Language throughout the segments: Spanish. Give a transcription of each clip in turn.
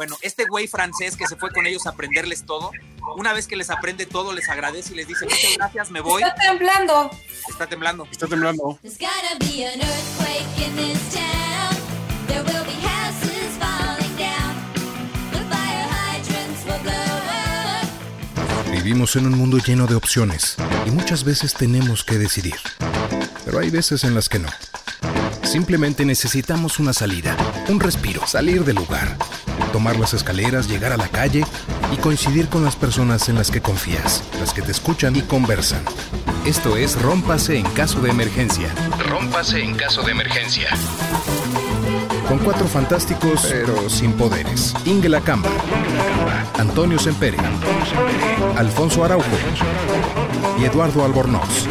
Bueno, este güey francés que se fue con ellos a aprenderles todo, una vez que les aprende todo, les agradece y les dice, muchas gracias, me voy. Está temblando. Está temblando. Está temblando. There's gotta be an earthquake in this town. There will be houses falling down. The fire hydrants will blow up. Vivimos en un mundo lleno de opciones y muchas veces tenemos que decidir. Pero hay veces en las que no. Simplemente necesitamos una salida, un respiro, salir del lugar, tomar las escaleras, llegar a la calle y coincidir con las personas en las que confías, las que te escuchan y conversan. Esto es Rómpase en caso de emergencia. Rómpase en caso de emergencia. Con cuatro fantásticos, pero sin poderes. Ingela Camba, Antonio Sempere, Alfonso Araujo y Eduardo Albornoz.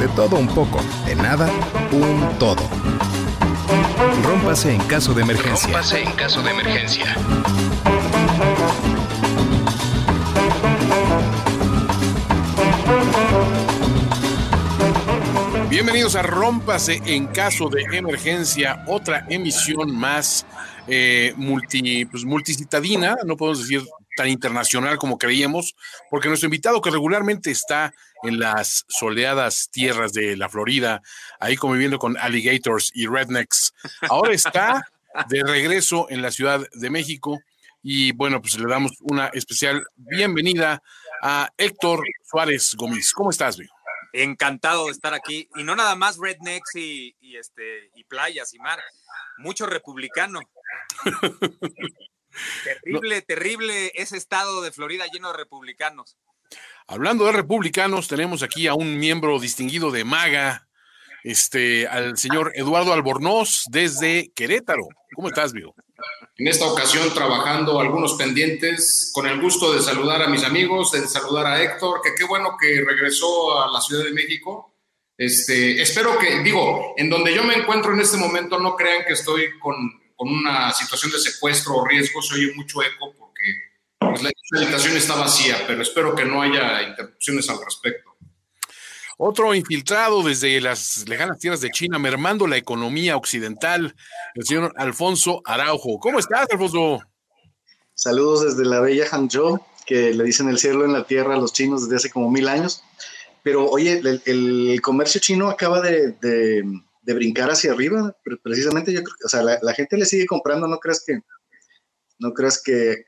De todo un poco, de nada, un todo. Rómpase en caso de emergencia. Rómpase en caso de emergencia. Bienvenidos a Rómpase en caso de emergencia, otra emisión más eh, multi, pues, multicitadina, no podemos decir tan internacional como creíamos, porque nuestro invitado que regularmente está en las soleadas tierras de la Florida, ahí conviviendo con alligators y rednecks, ahora está de regreso en la Ciudad de México y bueno, pues le damos una especial bienvenida a Héctor Suárez Gómez. ¿Cómo estás, amigo? Encantado de estar aquí. Y no nada más rednecks y, y este, y playas y mar. Mucho republicano. terrible, terrible ese estado de Florida lleno de republicanos. Hablando de republicanos, tenemos aquí a un miembro distinguido de MAGA, este, al señor Eduardo Albornoz desde Querétaro. ¿Cómo estás, Vigo? En esta ocasión trabajando algunos pendientes, con el gusto de saludar a mis amigos, de saludar a Héctor, que qué bueno que regresó a la Ciudad de México. Este, espero que, digo, en donde yo me encuentro en este momento, no crean que estoy con, con una situación de secuestro o riesgo, se oye mucho eco pues, la habitación está vacía, pero espero que no haya interrupciones al respecto. Otro infiltrado desde las lejanas tierras de China, mermando la economía occidental, el señor Alfonso Araujo. ¿Cómo estás, Alfonso? Saludos desde la bella Hangzhou, que le dicen el cielo en la tierra a los chinos desde hace como mil años. Pero oye, el, el comercio chino acaba de, de, de, brincar hacia arriba, precisamente yo creo que, o sea, la, la, gente le sigue comprando, no creas que, no creas que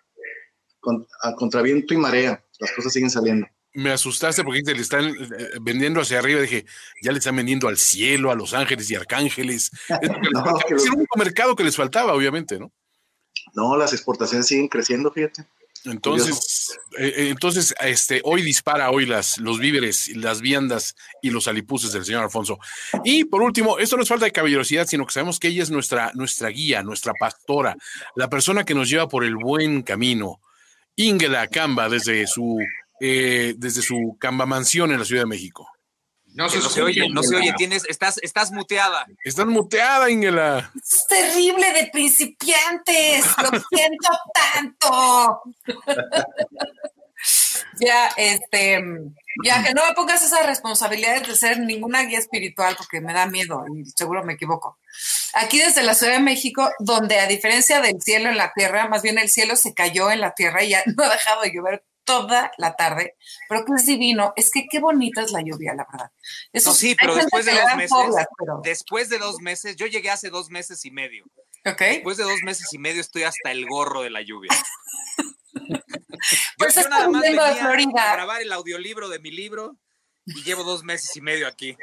con, a contraviento y marea, las cosas siguen saliendo me asustaste porque te le están vendiendo hacia arriba. Dije, ya le están vendiendo al cielo, a los ángeles y arcángeles. Es, no, es el único mercado que les faltaba, obviamente, ¿no? No, las exportaciones siguen creciendo, fíjate. Entonces, eh, entonces este, hoy dispara hoy las, los víveres, las viandas y los alipuses del señor Alfonso. Y por último, esto no es falta de caballerosidad, sino que sabemos que ella es nuestra, nuestra guía, nuestra pastora, la persona que nos lleva por el buen camino. Ingela Camba, desde su eh, desde su Camba Mansión en la Ciudad de México. No se, no se oye, no se oye, tienes, estás, estás muteada. Estás muteada, Ingela. Es terrible de principiantes, lo siento tanto. ya, este, ya que no me pongas esas responsabilidades de ser ninguna guía espiritual porque me da miedo y seguro me equivoco. Aquí desde la Ciudad de México, donde a diferencia del cielo en la tierra, más bien el cielo se cayó en la tierra y ya no ha dejado de llover toda la tarde, pero que es divino, es que qué bonita es la lluvia, la verdad. Eso, no, sí, pero después de dos meses, poblas, pero... después de dos meses, yo llegué hace dos meses y medio. Ok. Después de dos meses y medio estoy hasta el gorro de la lluvia. pues yo, yo nada más venía Florida. a grabar el audiolibro de mi libro y llevo dos meses y medio aquí.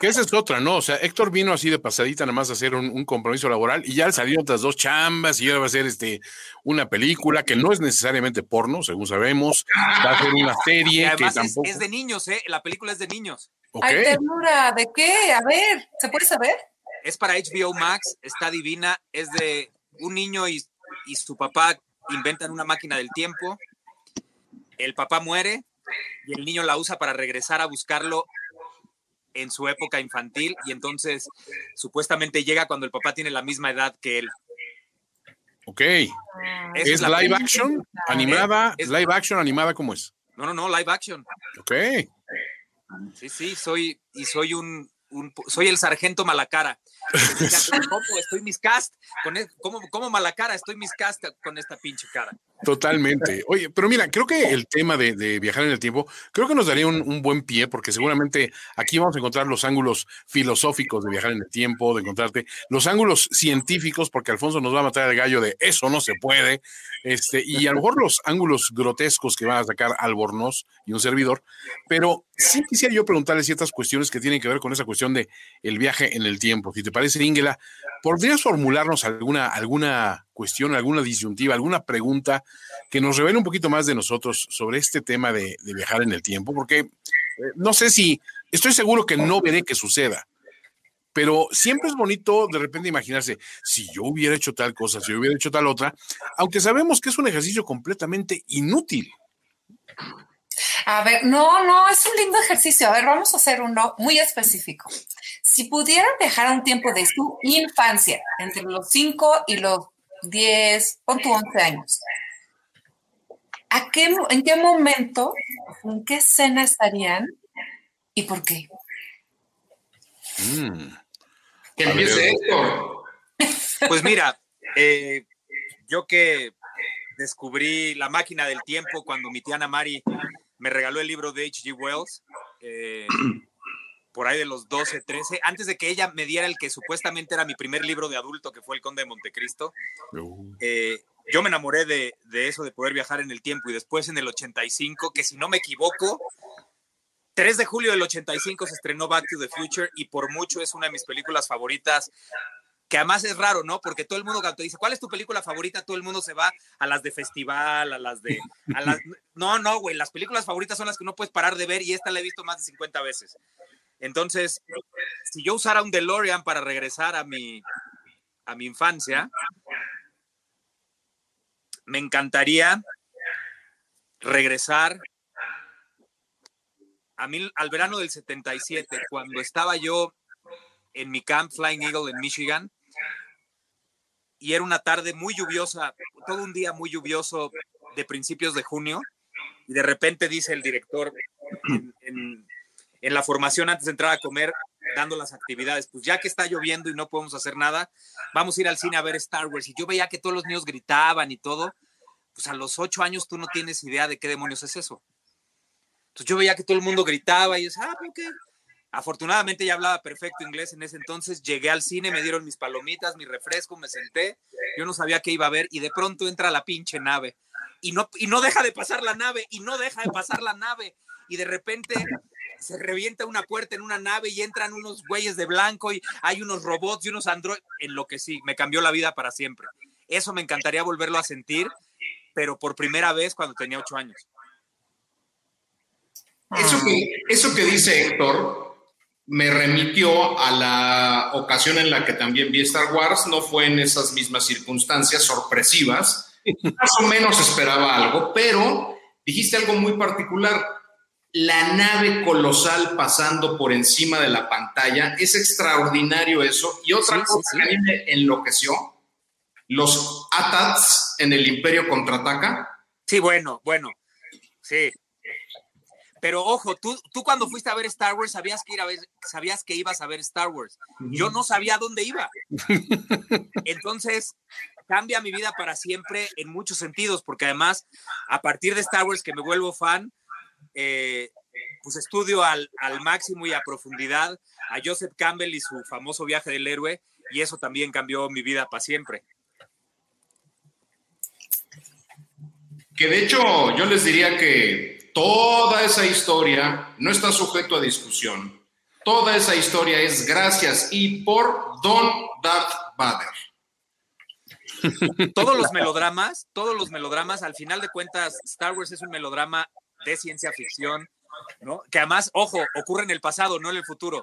Que esa es otra, ¿no? O sea, Héctor vino así de pasadita nada más a hacer un, un, compromiso laboral y ya salieron otras dos chambas y ahora va a ser este, una película que no es necesariamente porno, según sabemos. Va a ser una serie además que tampoco... es, es, de niños, ¿eh? La película es de niños. Okay. Ay, ternura, ¿de qué? A ver, ¿se puede saber? Es para HBO Max, está divina, es de un niño y, y su papá inventan una máquina del tiempo. El papá muere y el niño la usa para regresar a buscarlo en su época infantil y entonces supuestamente llega cuando el papá tiene la misma edad que él. Ok. ¿Es, ¿Es live action? ¿Animada? ¿Es live action animada cómo es? No, no, no, live action. Ok. Sí, sí, soy, y soy un, un soy el sargento Malacara. ¿Cómo estoy miscast? Con e- ¿Cómo, ¿Cómo mala cara estoy miscast con esta pinche cara? Totalmente. Oye, pero mira, creo que el tema de, de viajar en el tiempo, creo que nos daría un, un buen pie, porque seguramente aquí vamos a encontrar los ángulos filosóficos de viajar en el tiempo, de encontrarte los ángulos científicos, porque Alfonso nos va a matar el gallo de eso no se puede, este, y a lo mejor los ángulos grotescos que van a sacar Albornoz y un servidor, pero sí quisiera yo preguntarle ciertas cuestiones que tienen que ver con esa cuestión de el viaje en el tiempo. Si te parece, Ingela, ¿podrías formularnos alguna, alguna cuestión, alguna disyuntiva, alguna pregunta que nos revele un poquito más de nosotros sobre este tema de, viajar en el tiempo? Porque eh, no sé si, estoy seguro que no veré que suceda, pero siempre es bonito de repente imaginarse, si yo hubiera hecho tal cosa, si yo hubiera hecho tal otra, aunque sabemos que es un ejercicio completamente inútil. A ver, no, no, es un lindo ejercicio. A ver, vamos a hacer uno muy específico. Si pudieran viajar a un tiempo de su infancia, entre los 5 y los 10, pon tu 11 años, ¿a qué, mo- ¿en qué momento, en qué escena estarían y por qué? Mm. Que empiece ver. Héctor. Pues mira, eh, yo que descubrí la máquina del tiempo cuando mi tía Ana Mari me regaló el libro de H.G. Wells, eh, por ahí de los 12, 13, antes de que ella me diera el que supuestamente era mi primer libro de adulto, que fue El Conde de Montecristo, Uh, eh, yo me enamoré de, de eso, de poder viajar en el tiempo y después en el 85, que si no me equivoco, 3 de julio del 85 se estrenó Back to the Future y por mucho es una de mis películas favoritas, que además es raro, ¿no? Porque todo el mundo cuando te dice, ¿cuál es tu película favorita? Todo el mundo se va a las de festival, a las de... a las- No, no, güey, las películas favoritas son las que no puedes parar de ver y esta la he visto más de 50 veces. Entonces, si yo usara un DeLorean para regresar a mi, a mi infancia, me encantaría regresar a mí, al verano del 77, cuando estaba yo en mi camp Flying Eagle en Michigan, y era una tarde muy lluviosa, todo un día muy lluvioso de principios de junio, y de repente dice el director en, la formación antes de entrar a comer, dando las actividades, pues ya que está lloviendo y no podemos hacer nada, vamos a ir al cine a ver Star Wars. Y yo veía que todos los niños gritaban y todo, pues a los ocho años tú no tienes idea de qué demonios es eso. Entonces yo veía que todo el mundo gritaba y decía, ah, ¿por qué? Afortunadamente ya hablaba perfecto inglés en ese entonces, llegué al cine, me dieron mis palomitas, mi refresco, me senté, yo no sabía qué iba a ver y de pronto entra la pinche nave y no, y no deja de pasar la nave y no deja de pasar la nave y de repente se revienta una puerta en una nave y entran unos güeyes de blanco y hay unos robots y unos androides, en lo que sí, me cambió la vida para siempre. Eso me encantaría volverlo a sentir, pero por primera vez cuando tenía ocho años. Eso que, eso que dice Héctor me remitió a la ocasión en la que también vi Star Wars, no fue en esas mismas circunstancias sorpresivas, más o menos esperaba algo, pero dijiste algo muy particular, la nave colosal pasando por encima de la pantalla, es extraordinario eso, y otra Sí, sí, cosa sí. que a mí me enloqueció, los ATATs en el Imperio Contraataca, Sí, bueno, bueno, sí. Pero ojo, tú, tú cuando fuiste a ver Star Wars sabías que, ir a ver, sabías que ibas a ver Star Wars. Yo no sabía dónde iba. Entonces, cambia mi vida para siempre en muchos sentidos, porque además, a partir de Star Wars que me vuelvo fan, eh, pues estudio al, al máximo y a profundidad a Joseph Campbell y su famoso viaje del héroe, y eso también cambió mi vida para siempre. Que de hecho yo les diría que toda esa historia no está sujeto a discusión. Toda esa historia es gracias y por Don Darth Vader. todos los melodramas, todos los melodramas, al final de cuentas, Star Wars es un melodrama de ciencia ficción, ¿no? Que además, ojo, ocurre en el pasado, no en el futuro.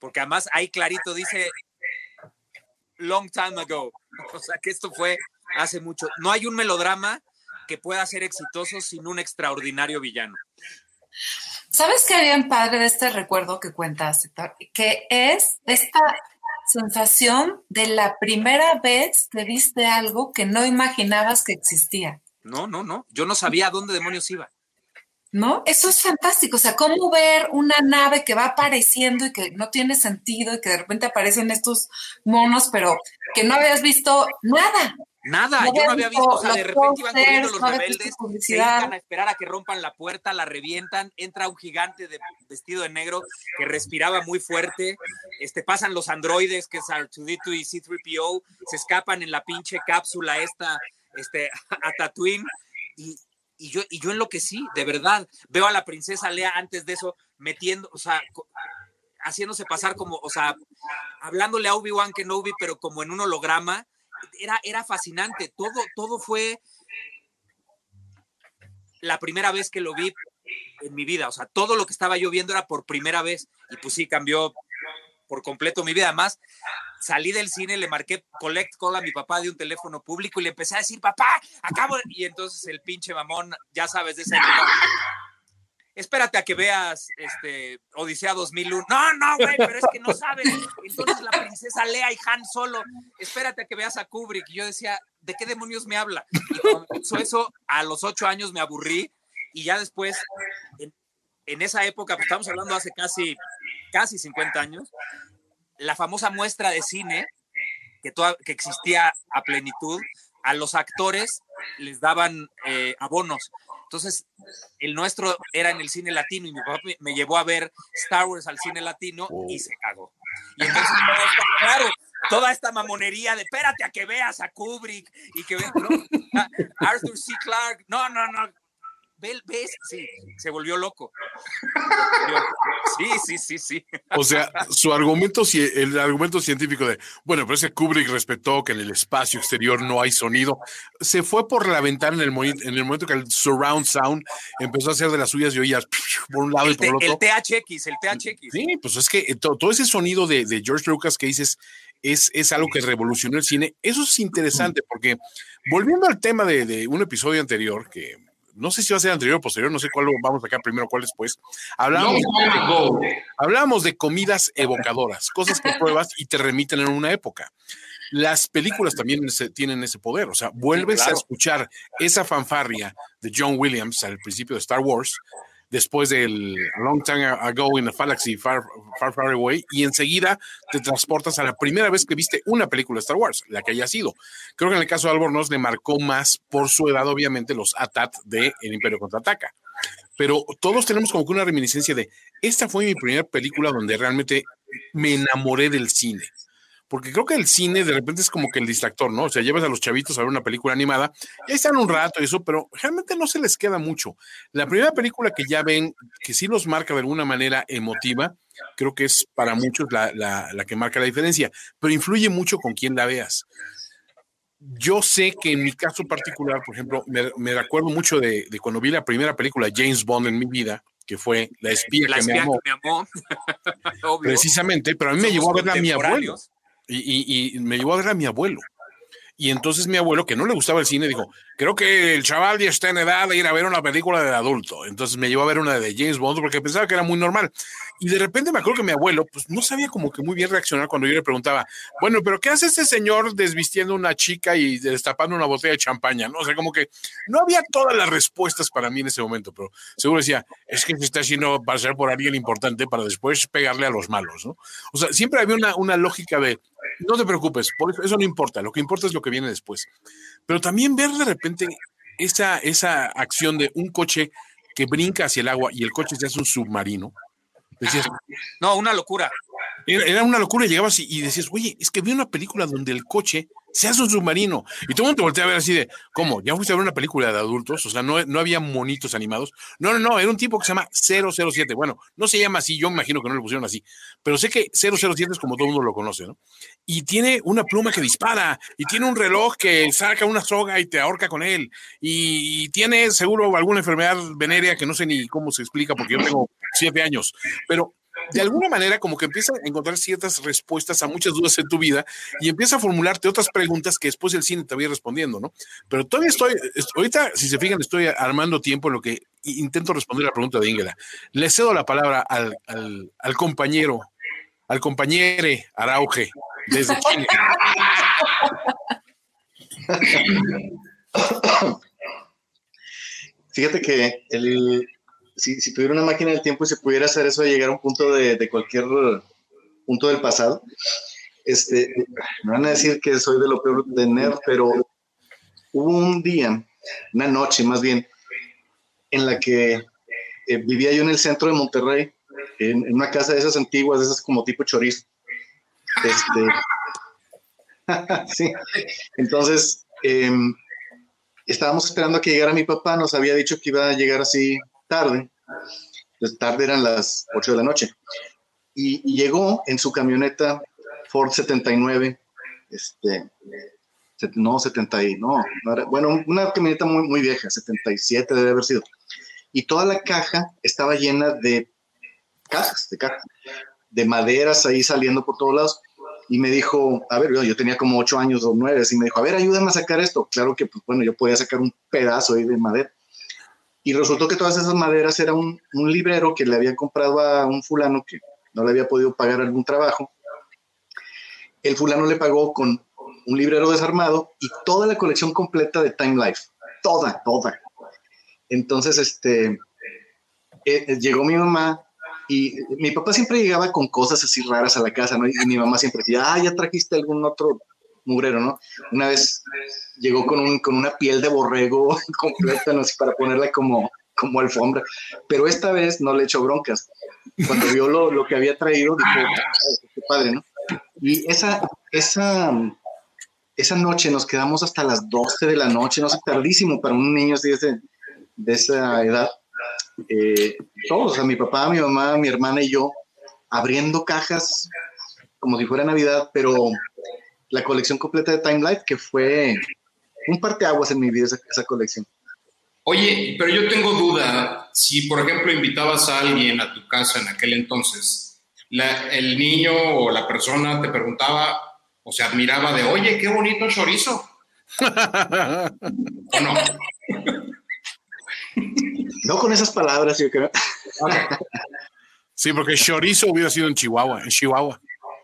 Porque además ahí clarito dice long time ago. O sea que esto fue hace mucho. No hay un melodrama que pueda ser exitoso sin un extraordinario villano. ¿Sabes qué bien padre de este recuerdo que cuentas, Héctor? Que es esta sensación de la primera vez que viste algo que no imaginabas que existía. No, no, no. Yo no sabía a dónde demonios iba. ¿No? Eso es fantástico. O sea, cómo ver una nave que va apareciendo y que no tiene sentido y que de repente aparecen estos monos, pero que no habías visto nada. Nada, No yo no había visto, o sea, de repente iban corriendo los no rebeldes, se iban a esperar a que rompan la puerta, la revientan, entra un gigante de, vestido de negro que respiraba muy fuerte, este, pasan los androides, que es R2D2 y C-3PO, se escapan en la pinche cápsula esta, este, a Tatooine, y, y yo, y yo enloquecí, de verdad, veo a la princesa Lea antes de eso, metiendo, o sea, haciéndose pasar como, o sea, hablándole a Obi-Wan Kenobi, pero como en un holograma, era, era fascinante. Todo, todo fue la primera vez que lo vi en mi vida. O sea, todo lo que estaba yo viendo era por primera vez. Y pues sí, cambió por completo mi vida. Además, salí del cine, le marqué collect call a mi papá de un teléfono público y le empecé a decir, papá, acabo. de-". Y entonces el pinche mamón, ya sabes, de esa Espérate a que veas este Odisea 2001. No, no, güey, pero es que no sabes. Entonces la princesa Lea y Han solo. Espérate a que veas a Kubrick. Y yo decía, ¿de qué demonios me habla? Y cuando hizo eso, a los ocho años me aburrí. Y ya después, en, en esa época, pues estamos hablando hace casi, casi 50 años, la famosa muestra de cine que, toda- que existía a plenitud, a los actores les daban eh, abonos. Entonces, el nuestro era en el cine latino y mi papá me, llevó a ver Star Wars al cine latino y se cagó. Y entonces, claro, toda esta mamonería de espérate a que veas a Kubrick y que veas Arthur C. Clarke. No, no, no. Ve- ¿Ves? Sí, se volvió loco. Sí, sí, sí, sí. O sea, su argumento, el argumento científico de, bueno, pero ese Kubrick respetó que en el espacio exterior no hay sonido, se fue por la ventana en el, mo- en el momento que el surround sound empezó a hacer de las suyas y oías por un lado y por el otro. el THX, el THX. Sí, pues es que eh, to- todo ese sonido de, de George Lucas que dices es, es algo que revolucionó el cine. Eso es interesante porque volviendo al tema de, de un episodio anterior, que no sé si va a ser anterior o posterior, no sé cuál vamos a sacar primero, cuál después. Hablamos, ago. hablamos de comidas evocadoras, cosas que pruebas y te remiten en una época. Las películas también tienen ese poder, o sea, vuelves claro. a escuchar esa fanfarria de John Williams al principio de Star Wars, después del A Long Time Ago in a Galaxy Far, Far, Far Away, y enseguida te transportas a la primera vez que viste una película de Star Wars, la que haya sido. Creo que en el caso de Albornoz le marcó más por su edad, obviamente, los ATAT de El Imperio Contraataca. Pero todos tenemos como que una reminiscencia de, esta fue mi primera película donde realmente me enamoré del cine. Porque creo que el cine de repente es como que el distractor, ¿no? O sea, llevas a los chavitos a ver una película animada y ahí están un rato y eso, pero realmente no se les queda mucho. La primera película que ya ven, que sí los marca de alguna manera emotiva, creo que es para muchos la, la- la que marca la diferencia, pero influye mucho con quién la veas. Yo sé que en mi caso particular, por ejemplo, me, me acuerdo mucho de, de cuando vi la primera película James Bond en mi vida, que fue La espía, La que me espía amó, que me amó. Precisamente, pero a mí me llevó a verla a mi abuelo. Y, y- y me llevó a ver a mi abuelo. Y entonces mi abuelo, que no le gustaba el cine, dijo, creo que el chaval ya está en edad de ir a ver una película de adulto. Entonces me llevó a ver una de James Bond porque pensaba que era muy normal. Y de repente me acuerdo que mi abuelo, pues no sabía como que muy bien reaccionar cuando yo le preguntaba, bueno, pero ¿qué hace este señor desvistiendo una chica y destapando una botella de champaña? ¿no? O sea, como que no había todas las respuestas para mí en ese momento, pero seguro decía, es que se está haciendo pasar por alguien importante para después pegarle a los malos, ¿no? O sea, siempre había una, una lógica de, no te preocupes, por eso, eso no importa, lo que importa es lo que viene después. Pero también ver de repente esa, esa acción de un coche que brinca hacia el agua y el coche se hace un submarino. Decías, No, una locura. Era, era una locura, llegabas y, y decías, oye, es que vi una película donde el coche se hace un submarino. Y todo el mundo te voltea a ver así de, ¿cómo? ¿Ya fuiste a ver una película de adultos? O sea, no, no había monitos animados. No, no, no, era un tipo que se llama 007. Bueno, no se llama así, yo me imagino que no le pusieron así, pero sé que 007 es como todo el mundo lo conoce, ¿no? Y tiene una pluma que dispara, y tiene un reloj que saca una soga y te ahorca con él, y, y tiene seguro alguna enfermedad venérea que no sé ni cómo se explica porque yo tengo siete años, pero de alguna manera como que empieza a encontrar ciertas respuestas a muchas dudas en tu vida y empieza a formularte otras preguntas que después el cine te va a ir respondiendo, ¿no? Pero todavía estoy, est- ahorita, si se fijan, estoy armando tiempo en lo que intento responder la pregunta de Ingela. Le cedo la palabra al, al, al compañero, al compañere Arauge desde Chile. Fíjate que el, si, tuviera una máquina del tiempo y se pudiera hacer eso de llegar a un punto de, cualquier punto del pasado, este, me van a decir que soy de lo peor de nerd, pero hubo un día, una noche más bien, en la que eh, vivía yo en el centro de Monterrey, en, una casa de esas antiguas, de esas como tipo chorizo. Este. Entonces, em, estábamos esperando a que llegara mi papá, nos había dicho que iba a llegar así tarde. Tarde eran las 8 de la noche. Y, y llegó en su camioneta Ford 79, este, no, 70, y- no, no era- bueno, una camioneta muy, muy vieja, 77 debe haber sido. Y toda la caja estaba llena de cajas, de cajas, de maderas ahí saliendo por todos lados. Y me dijo, a ver, yo, yo tenía como ocho años o nueve, así me dijo, a ver, ayúdame a sacar esto. Claro que, pues bueno, yo podía sacar un pedazo ahí de madera. Y resultó que todas esas maderas era un, librero que le había comprado a un fulano que no le había podido pagar algún trabajo. El fulano le pagó con un librero desarmado y toda la colección completa de Time Life. Toda, toda. Entonces, este, eh, eh, llegó mi mamá y mi papá siempre llegaba con cosas así raras a la casa, ¿no? Y mi mamá siempre decía, ah, ya trajiste algún otro mugrero, ¿no? Una vez llegó con, un, con una piel de borrego completa, no sé, para ponerla como, como alfombra. Pero esta vez no le echó broncas. Cuando vio lo, lo que había traído, dijo, "Ay, qué padre, ¿no? Y esa, esa, esa noche nos quedamos hasta las 12 de la noche, no sé, tardísimo para un niño así de, de esa edad. Eh, todos, o mi papá, mi mamá, mi hermana y yo, abriendo cajas como si fuera Navidad, pero la colección completa de Time Life, que fue un parteaguas en mi vida esa, esa colección. Oye, pero yo tengo duda, si por ejemplo invitabas a alguien a tu casa en aquel entonces, la- el niño o la persona te preguntaba o se admiraba de, oye, qué bonito chorizo. ¿O no? No con esas palabras, yo creo. Sí, porque chorizo hubiera sido en Chihuahua, en Chihuahua.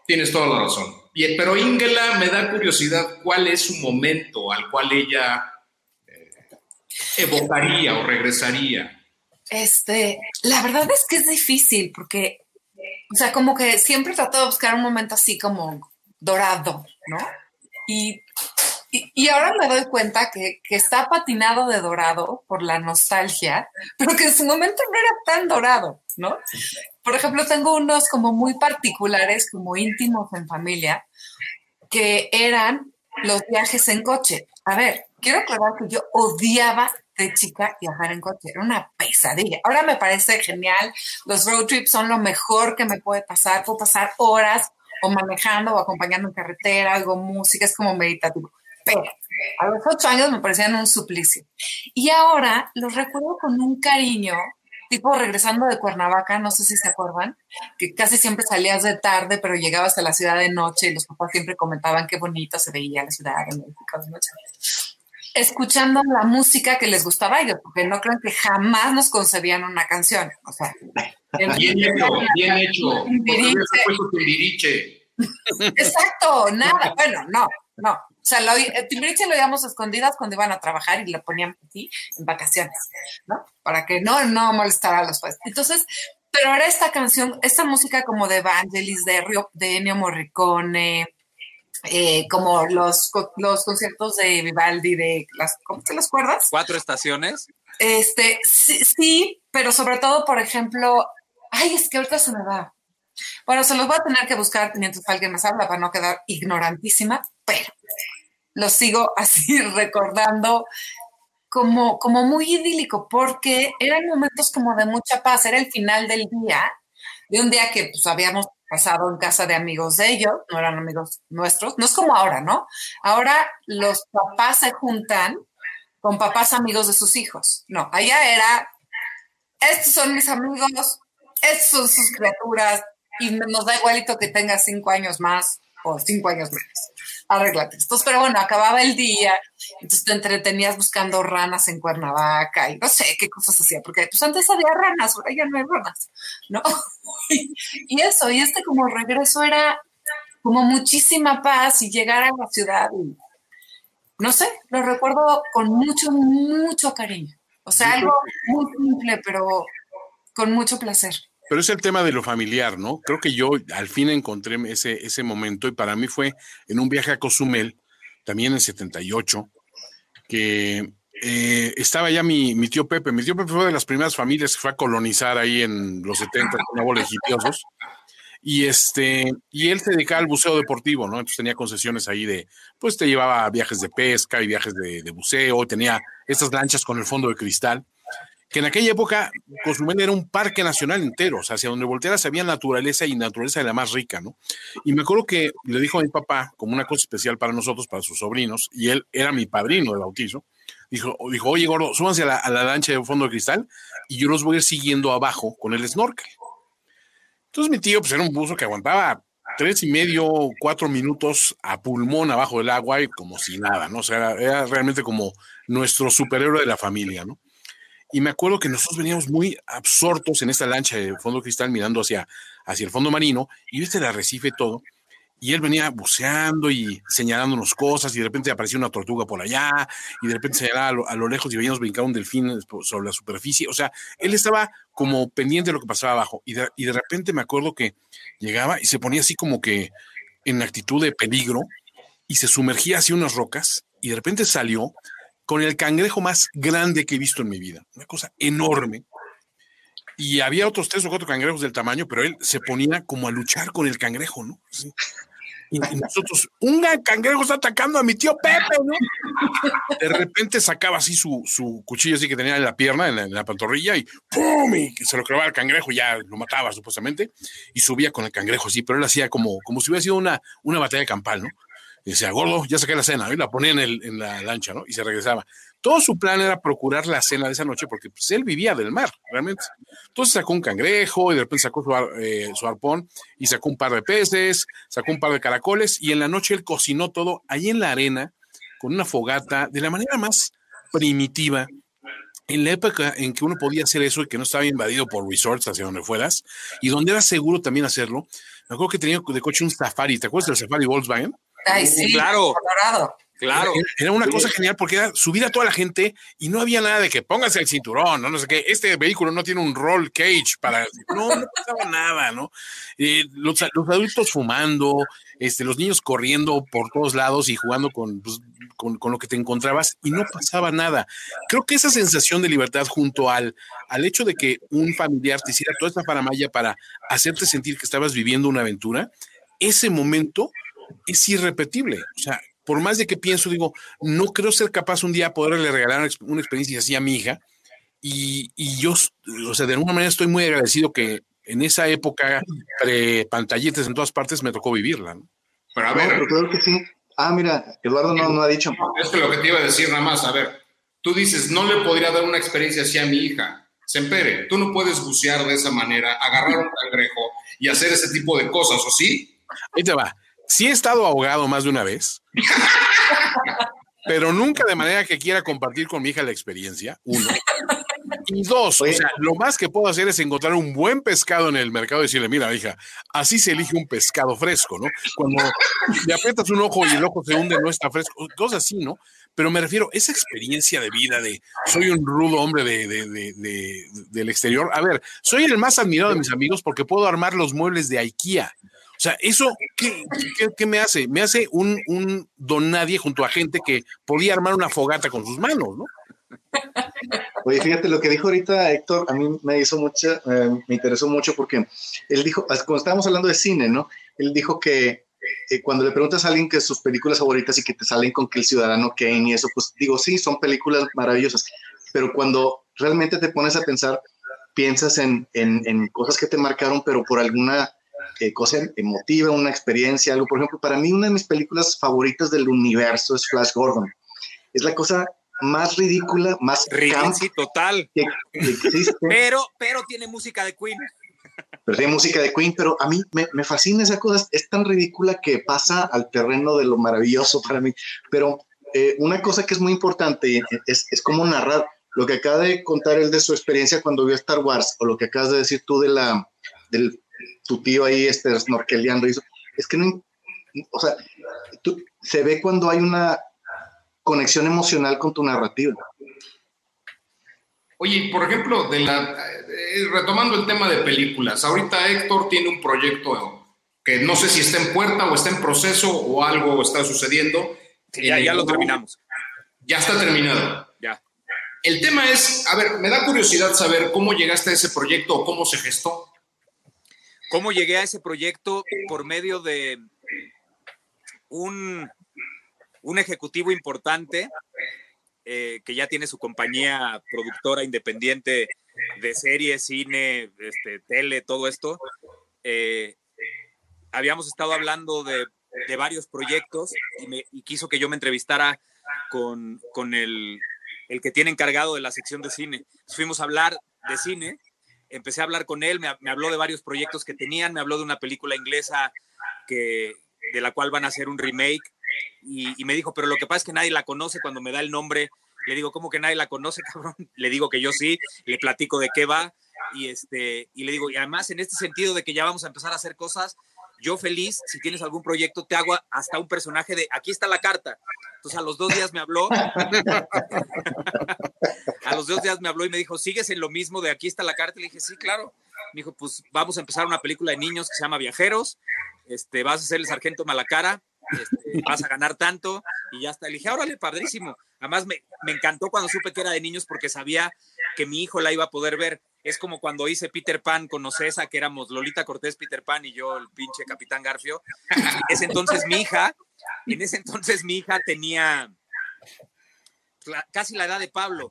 Tienes toda la razón. Y- pero Ingela me da curiosidad cuál es su momento al cual ella eh, evocaría o regresaría. Este, la verdad es que es difícil porque, o sea, como que siempre trato de buscar un momento así como dorado, ¿no? Y, y, ahora me doy cuenta que, que está patinado de dorado por la nostalgia, pero que en su momento no era tan dorado, ¿no? Por ejemplo, tengo unos como muy particulares, como íntimos en familia, que eran los viajes en coche. A ver, quiero aclarar que yo odiaba de chica viajar en coche, era una pesadilla. Ahora me parece genial, los road trips son lo mejor que me puede pasar, puedo pasar horas o manejando o acompañando en carretera, algo música, es como meditativo. Pero a los ocho años me parecían un suplicio. Y ahora los recuerdo con un cariño, tipo regresando de Cuernavaca, no sé si se acuerdan, que casi siempre salías de tarde, pero llegabas a la ciudad de noche y los papás siempre comentaban qué bonito se veía la ciudad de México de noche. Escuchando la música que les gustaba a ellos, porque no creen que jamás nos concebían una canción. O sea, Bien hecho, bien hecho. Exacto, nada. Bueno, no, no. O sea, lo, el Timbiriche lo íbamos a escondidas cuando iban a trabajar y lo ponían aquí en vacaciones, ¿no? Para que no, no molestara a los padres. Entonces, pero era esta canción, esta música como de Evangelis, de, Rio- de Ennio Morricone, eh, como los, los conciertos de Vivaldi, de las, ¿cómo te las cuerdas? Cuatro estaciones. Este, sí, sí, pero sobre todo, por ejemplo, ay, es que ahorita se me va. Bueno, se los voy a tener que buscar mientras alguien más habla para no quedar ignorantísima, pero los sigo así recordando como, como muy idílico, porque eran momentos como de mucha paz, era el final del día, de un día que pues habíamos pasado en casa de amigos de ellos, no eran amigos nuestros, no es como ahora, ¿no? Ahora los papás se juntan con papás amigos de sus hijos. No, allá era, estos son mis amigos, estos son sus criaturas, y nos da igualito que tenga cinco años más o cinco años menos. Arréglate. Entonces, pero bueno, acababa el día, entonces te entretenías buscando ranas en Cuernavaca y no sé qué cosas hacía, porque pues antes había ranas, ahora ya no hay ranas, ¿no? y eso, y este como regreso era como muchísima paz y llegar a la ciudad y no sé, lo recuerdo con mucho, mucho cariño. O sea, algo muy simple, pero con mucho placer. Pero es el tema de lo familiar, ¿no? Creo que yo al fin encontré ese, ese momento y para mí fue en un viaje a Cozumel, también en 78, que eh, estaba ya mi, mi tío Pepe. Mi tío Pepe fue de las primeras familias que fue a colonizar ahí en los 70 con legitiosos. Y este, y él se dedicaba al buceo deportivo, ¿no? Entonces tenía concesiones ahí de, pues te llevaba viajes de pesca y viajes de, de buceo, tenía estas lanchas con el fondo de cristal, que en aquella época Cozumel era un parque nacional entero, o sea, hacia donde voltearas había naturaleza y naturaleza de la más rica, ¿no? Y me acuerdo que le dijo a mi papá, como una cosa especial para nosotros, para sus sobrinos, y él era mi padrino de bautizo, dijo, dijo oye, gordo, súbanse a la, lancha de fondo de cristal y yo los voy a ir siguiendo abajo con el snorkel. Entonces mi tío, pues era un buzo que aguantaba tres y medio, cuatro minutos a pulmón abajo del agua y como si nada, ¿no? O sea, era realmente como nuestro superhéroe de la familia, ¿no? Y me acuerdo que nosotros veníamos muy absortos en esta lancha de fondo cristal mirando hacia, hacia el fondo marino y viste el arrecife y todo. Y él venía buceando y señalándonos cosas y de repente aparecía una tortuga por allá y de repente señalaba a lo, a lo lejos y veíamos brincar un delfín sobre la superficie. O sea, él estaba como pendiente de lo que pasaba abajo y de, y de repente me acuerdo que llegaba y se ponía así como que en actitud de peligro y se sumergía hacia unas rocas y de repente salió con el cangrejo más grande que he visto en mi vida, una cosa enorme. Y había otros tres o cuatro cangrejos del tamaño, pero él se ponía como a luchar con el cangrejo, ¿no? Así. Y, nosotros, un cangrejo está atacando a mi tío Pepe, ¿no? De repente sacaba así su, su cuchillo así que tenía en la pierna, en la, en la pantorrilla, y ¡pum! Y se lo clavaba al cangrejo ya lo mataba supuestamente, y subía con el cangrejo así, pero él hacía como, como si hubiera sido una, una batalla campal, ¿no? Y decía, gordo, ya saqué la cena, y la ponía en, el, en la lancha, ¿no? Y se regresaba. Todo su plan era procurar la cena de esa noche porque pues, él vivía del mar, realmente. Entonces sacó un cangrejo y de repente sacó su, ar- eh, su arpón y sacó un par de peces, sacó un par de caracoles y en la noche él cocinó todo ahí en la arena con una fogata de la manera más primitiva. En la época en que uno podía hacer eso y que no estaba invadido por resorts hacia donde fueras y donde era seguro también hacerlo, me acuerdo que tenía de coche un safari. ¿Te acuerdas del safari Volkswagen? Ay, sí, claro. Colorado. Claro. Era, una cosa genial porque era subir a toda la gente y no había nada de que póngase el cinturón, no, no sé qué. Este vehículo no tiene un roll cage para. No, no pasaba nada, ¿no? Eh, los, los adultos fumando, este, los niños corriendo por todos lados y jugando con, pues, con, con lo que te encontrabas y no pasaba nada. Creo que esa sensación de libertad junto al, al hecho de que un familiar te hiciera toda esta faramaya para hacerte sentir que estabas viviendo una aventura, ese momento es irrepetible. O sea, por más de que pienso, digo, no creo ser capaz un día de poderle regalar una, ex- una experiencia así a mi hija. Y, y yo, o sea, de alguna manera estoy muy agradecido que en esa época, pre pantalletes en todas partes, me tocó vivirla. ¿no? Pero a No, ver, pero claro que sí. Ah, mira, Eduardo no, no ha dicho. es que lo que te iba a decir nada más, a ver, tú dices, no le podría dar una experiencia así a mi hija. Sempere, tú no puedes bucear de esa manera, agarrar un cangrejo y hacer ese tipo de cosas, ¿o sí? Ahí te va. Sí he estado ahogado más de una vez, pero nunca de manera que quiera compartir con mi hija la experiencia, uno. Y dos, Oye. o sea, lo más que puedo hacer es encontrar un buen pescado en el mercado y decirle, mira, hija, así se elige un pescado fresco, ¿no? Cuando le aprietas un ojo y el ojo se hunde, no está fresco, cosas así, ¿no? Pero me refiero, esa experiencia de vida de soy un rudo hombre de, de- de- de- del exterior. A ver, soy el más admirado de mis amigos porque puedo armar los muebles de IKEA. O sea, eso, ¿qué, qué- me hace? Me hace un, un don nadie junto a gente que podía armar una fogata con sus manos, ¿no? Oye, fíjate lo que dijo ahorita Héctor, a mí me hizo mucha, eh, me interesó mucho porque él dijo, cuando estábamos hablando de cine, ¿no? Él dijo que eh, cuando le preguntas a alguien que sus películas favoritas y que te salen con que el ciudadano Kane y eso, pues digo, sí, son películas maravillosas, pero cuando realmente te pones a pensar, piensas en, en, en cosas que te marcaron, pero por alguna eh, cosa emotiva, una experiencia, algo. Por ejemplo, para mí una de mis películas favoritas del universo es Flash Gordon. Es la cosa más ridícula, más Sí, total. que, que existe. Pero, pero tiene música de Queen. pero tiene música de Queen, pero a mí me, me fascina esa cosa, es tan ridícula que pasa al terreno de lo maravilloso para mí. Pero eh, una cosa que es muy importante es, es como narrar lo que acaba de contar él de su experiencia cuando vio Star Wars, o lo que acabas de decir tú de la, del tu tío ahí este, snorkeleando, y eso, es que no, o sea, tú- se ve cuando hay una conexión emocional con tu narrativa. Oye, por ejemplo, de la, eh, retomando el tema de películas, ahorita Héctor tiene un proyecto que no sé si está en puerta o está en proceso o algo está sucediendo. Sí, ya, ya lo terminamos. Ya está terminado. Ya. El tema es, a ver, me da curiosidad saber cómo llegaste a ese proyecto o cómo se gestó. ¿Cómo llegué a ese proyecto? Por medio de un, un ejecutivo importante eh, que ya tiene su compañía productora independiente de series, cine, este, tele, todo esto. Eh, habíamos estado hablando de, de varios proyectos y, me, y quiso que yo me entrevistara con, con el, el que tiene encargado de la sección de cine. Fuimos a hablar de cine, empecé a hablar con él, me, me, habló de varios proyectos que tenían, me habló de una película inglesa que, de la cual van a hacer un remake y, y, me dijo, pero lo que pasa es que nadie la conoce cuando me da el nombre. Le digo, ¿cómo que nadie la conoce, cabrón? Le digo que yo sí, le platico de qué va y, este, y le digo, y además en este sentido de que ya vamos a empezar a hacer cosas, yo feliz, si tienes algún proyecto, te hago hasta un personaje de, aquí está la carta. Entonces a los dos días me habló, a los dos días me habló y me dijo, ¿sigues en lo mismo de aquí está la carta? Le dije, sí, claro. Me dijo, pues vamos a empezar una película de niños que se llama Viajeros, este, vas a ser el sargento Malacara, este, vas a ganar tanto y ya está. Le dije, órale, padrísimo. Además me, me encantó cuando supe que era de niños porque sabía que mi hijo la iba a poder ver. Es como cuando hice Peter Pan con Ocesa, que éramos Lolita Cortés, Peter Pan y yo, el pinche Capitán Garfio. Ese entonces mi hija, en ese entonces mi hija tenía casi la edad de Pablo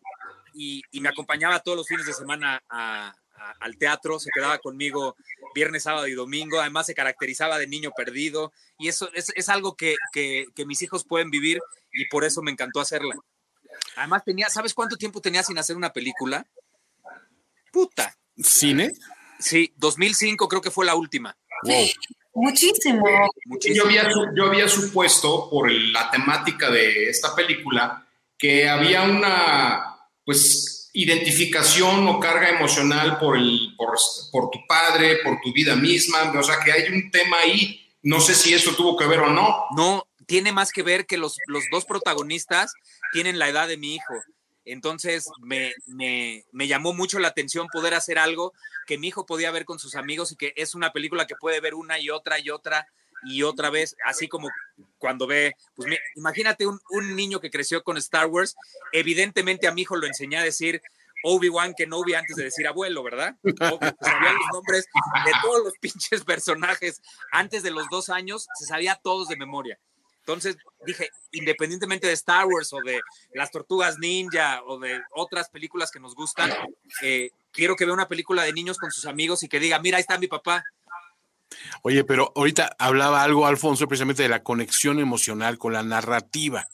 y, y, me acompañaba todos los fines de semana a, a, al teatro, se quedaba conmigo viernes, sábado y domingo, además se caracterizaba de niño perdido y eso es, es algo que, que, que mis hijos pueden vivir y por eso me encantó hacerla. Además tenía, ¿sabes cuánto tiempo tenía sin hacer una película? Puta. ¿Cine? Sí, 2005 creo que fue la última. Wow. Muchísimo. muchísimo. Yo, había, yo había supuesto, por la temática de esta película, que había una, pues, identificación o carga emocional por, el, por, por tu padre, por tu vida misma, o sea, que hay un tema ahí. No sé si eso tuvo que ver o no. No, tiene más que ver que los, los dos protagonistas tienen la edad de mi hijo. Entonces me, me, llamó mucho la atención poder hacer algo que mi hijo podía ver con sus amigos y que es una película que puede ver una y otra y otra y otra vez, así como cuando ve, pues imagínate un, un, niño que creció con Star Wars, evidentemente a mi hijo lo enseñé a decir Obi-Wan Kenobi antes de decir abuelo, ¿verdad? Obvio, pues sabía los nombres de todos los pinches personajes antes de los dos años, se sabía todos de memoria. Entonces dije, independientemente de Star Wars o de las tortugas ninja o de otras películas que nos gustan, eh, quiero que vea una película de niños con sus amigos y que diga, mira, ahí está mi papá. Oye, pero ahorita hablaba algo, Alfonso, precisamente de la conexión emocional con la narrativa.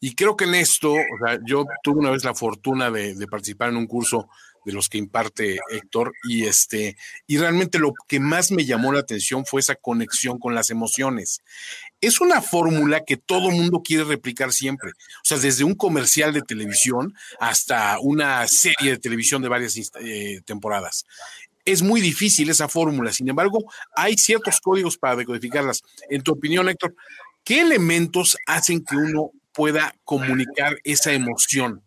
Y creo que en esto, o sea, yo tuve una vez la fortuna de, de participar en un curso de los que imparte Héctor y este y realmente lo que más me llamó la atención fue esa conexión con las emociones. Es una fórmula que todo mundo quiere replicar siempre, o sea, desde un comercial de televisión hasta una serie de televisión de varias eh, temporadas. Es muy difícil esa fórmula, sin embargo, hay ciertos códigos para decodificarlas. En tu opinión, Héctor, ¿qué elementos hacen que uno pueda comunicar esa emoción?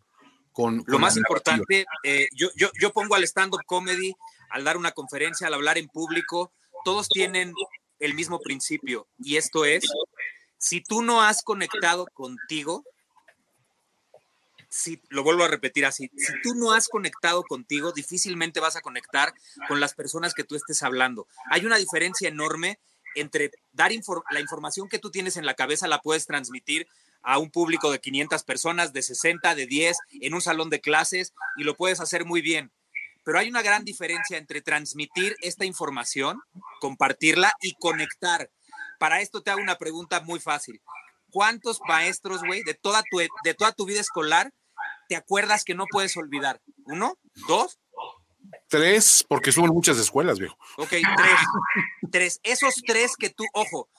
Con, lo más importante, eh, yo, yo, yo, pongo al stand-up comedy, al dar una conferencia, al hablar en público, todos tienen el mismo principio y esto es, si tú no has conectado contigo, si, lo vuelvo a repetir así, si tú no has conectado contigo, difícilmente vas a conectar con las personas que tú estés hablando. Hay una diferencia enorme entre dar la información que tú tienes en la cabeza, la puedes transmitir a un público de 500 personas, de 60, de 10, en un salón de clases y lo puedes hacer muy bien. Pero hay una gran diferencia entre transmitir esta información, compartirla y conectar. Para esto te hago una pregunta muy fácil. ¿Cuántos maestros, güey, de, toda tu, de toda tu vida escolar te acuerdas que no puedes olvidar? ¿Uno? ¿Dos? Tres, porque suben muchas escuelas, viejo. Ok, tres. tres. Esos tres que tú, ojo,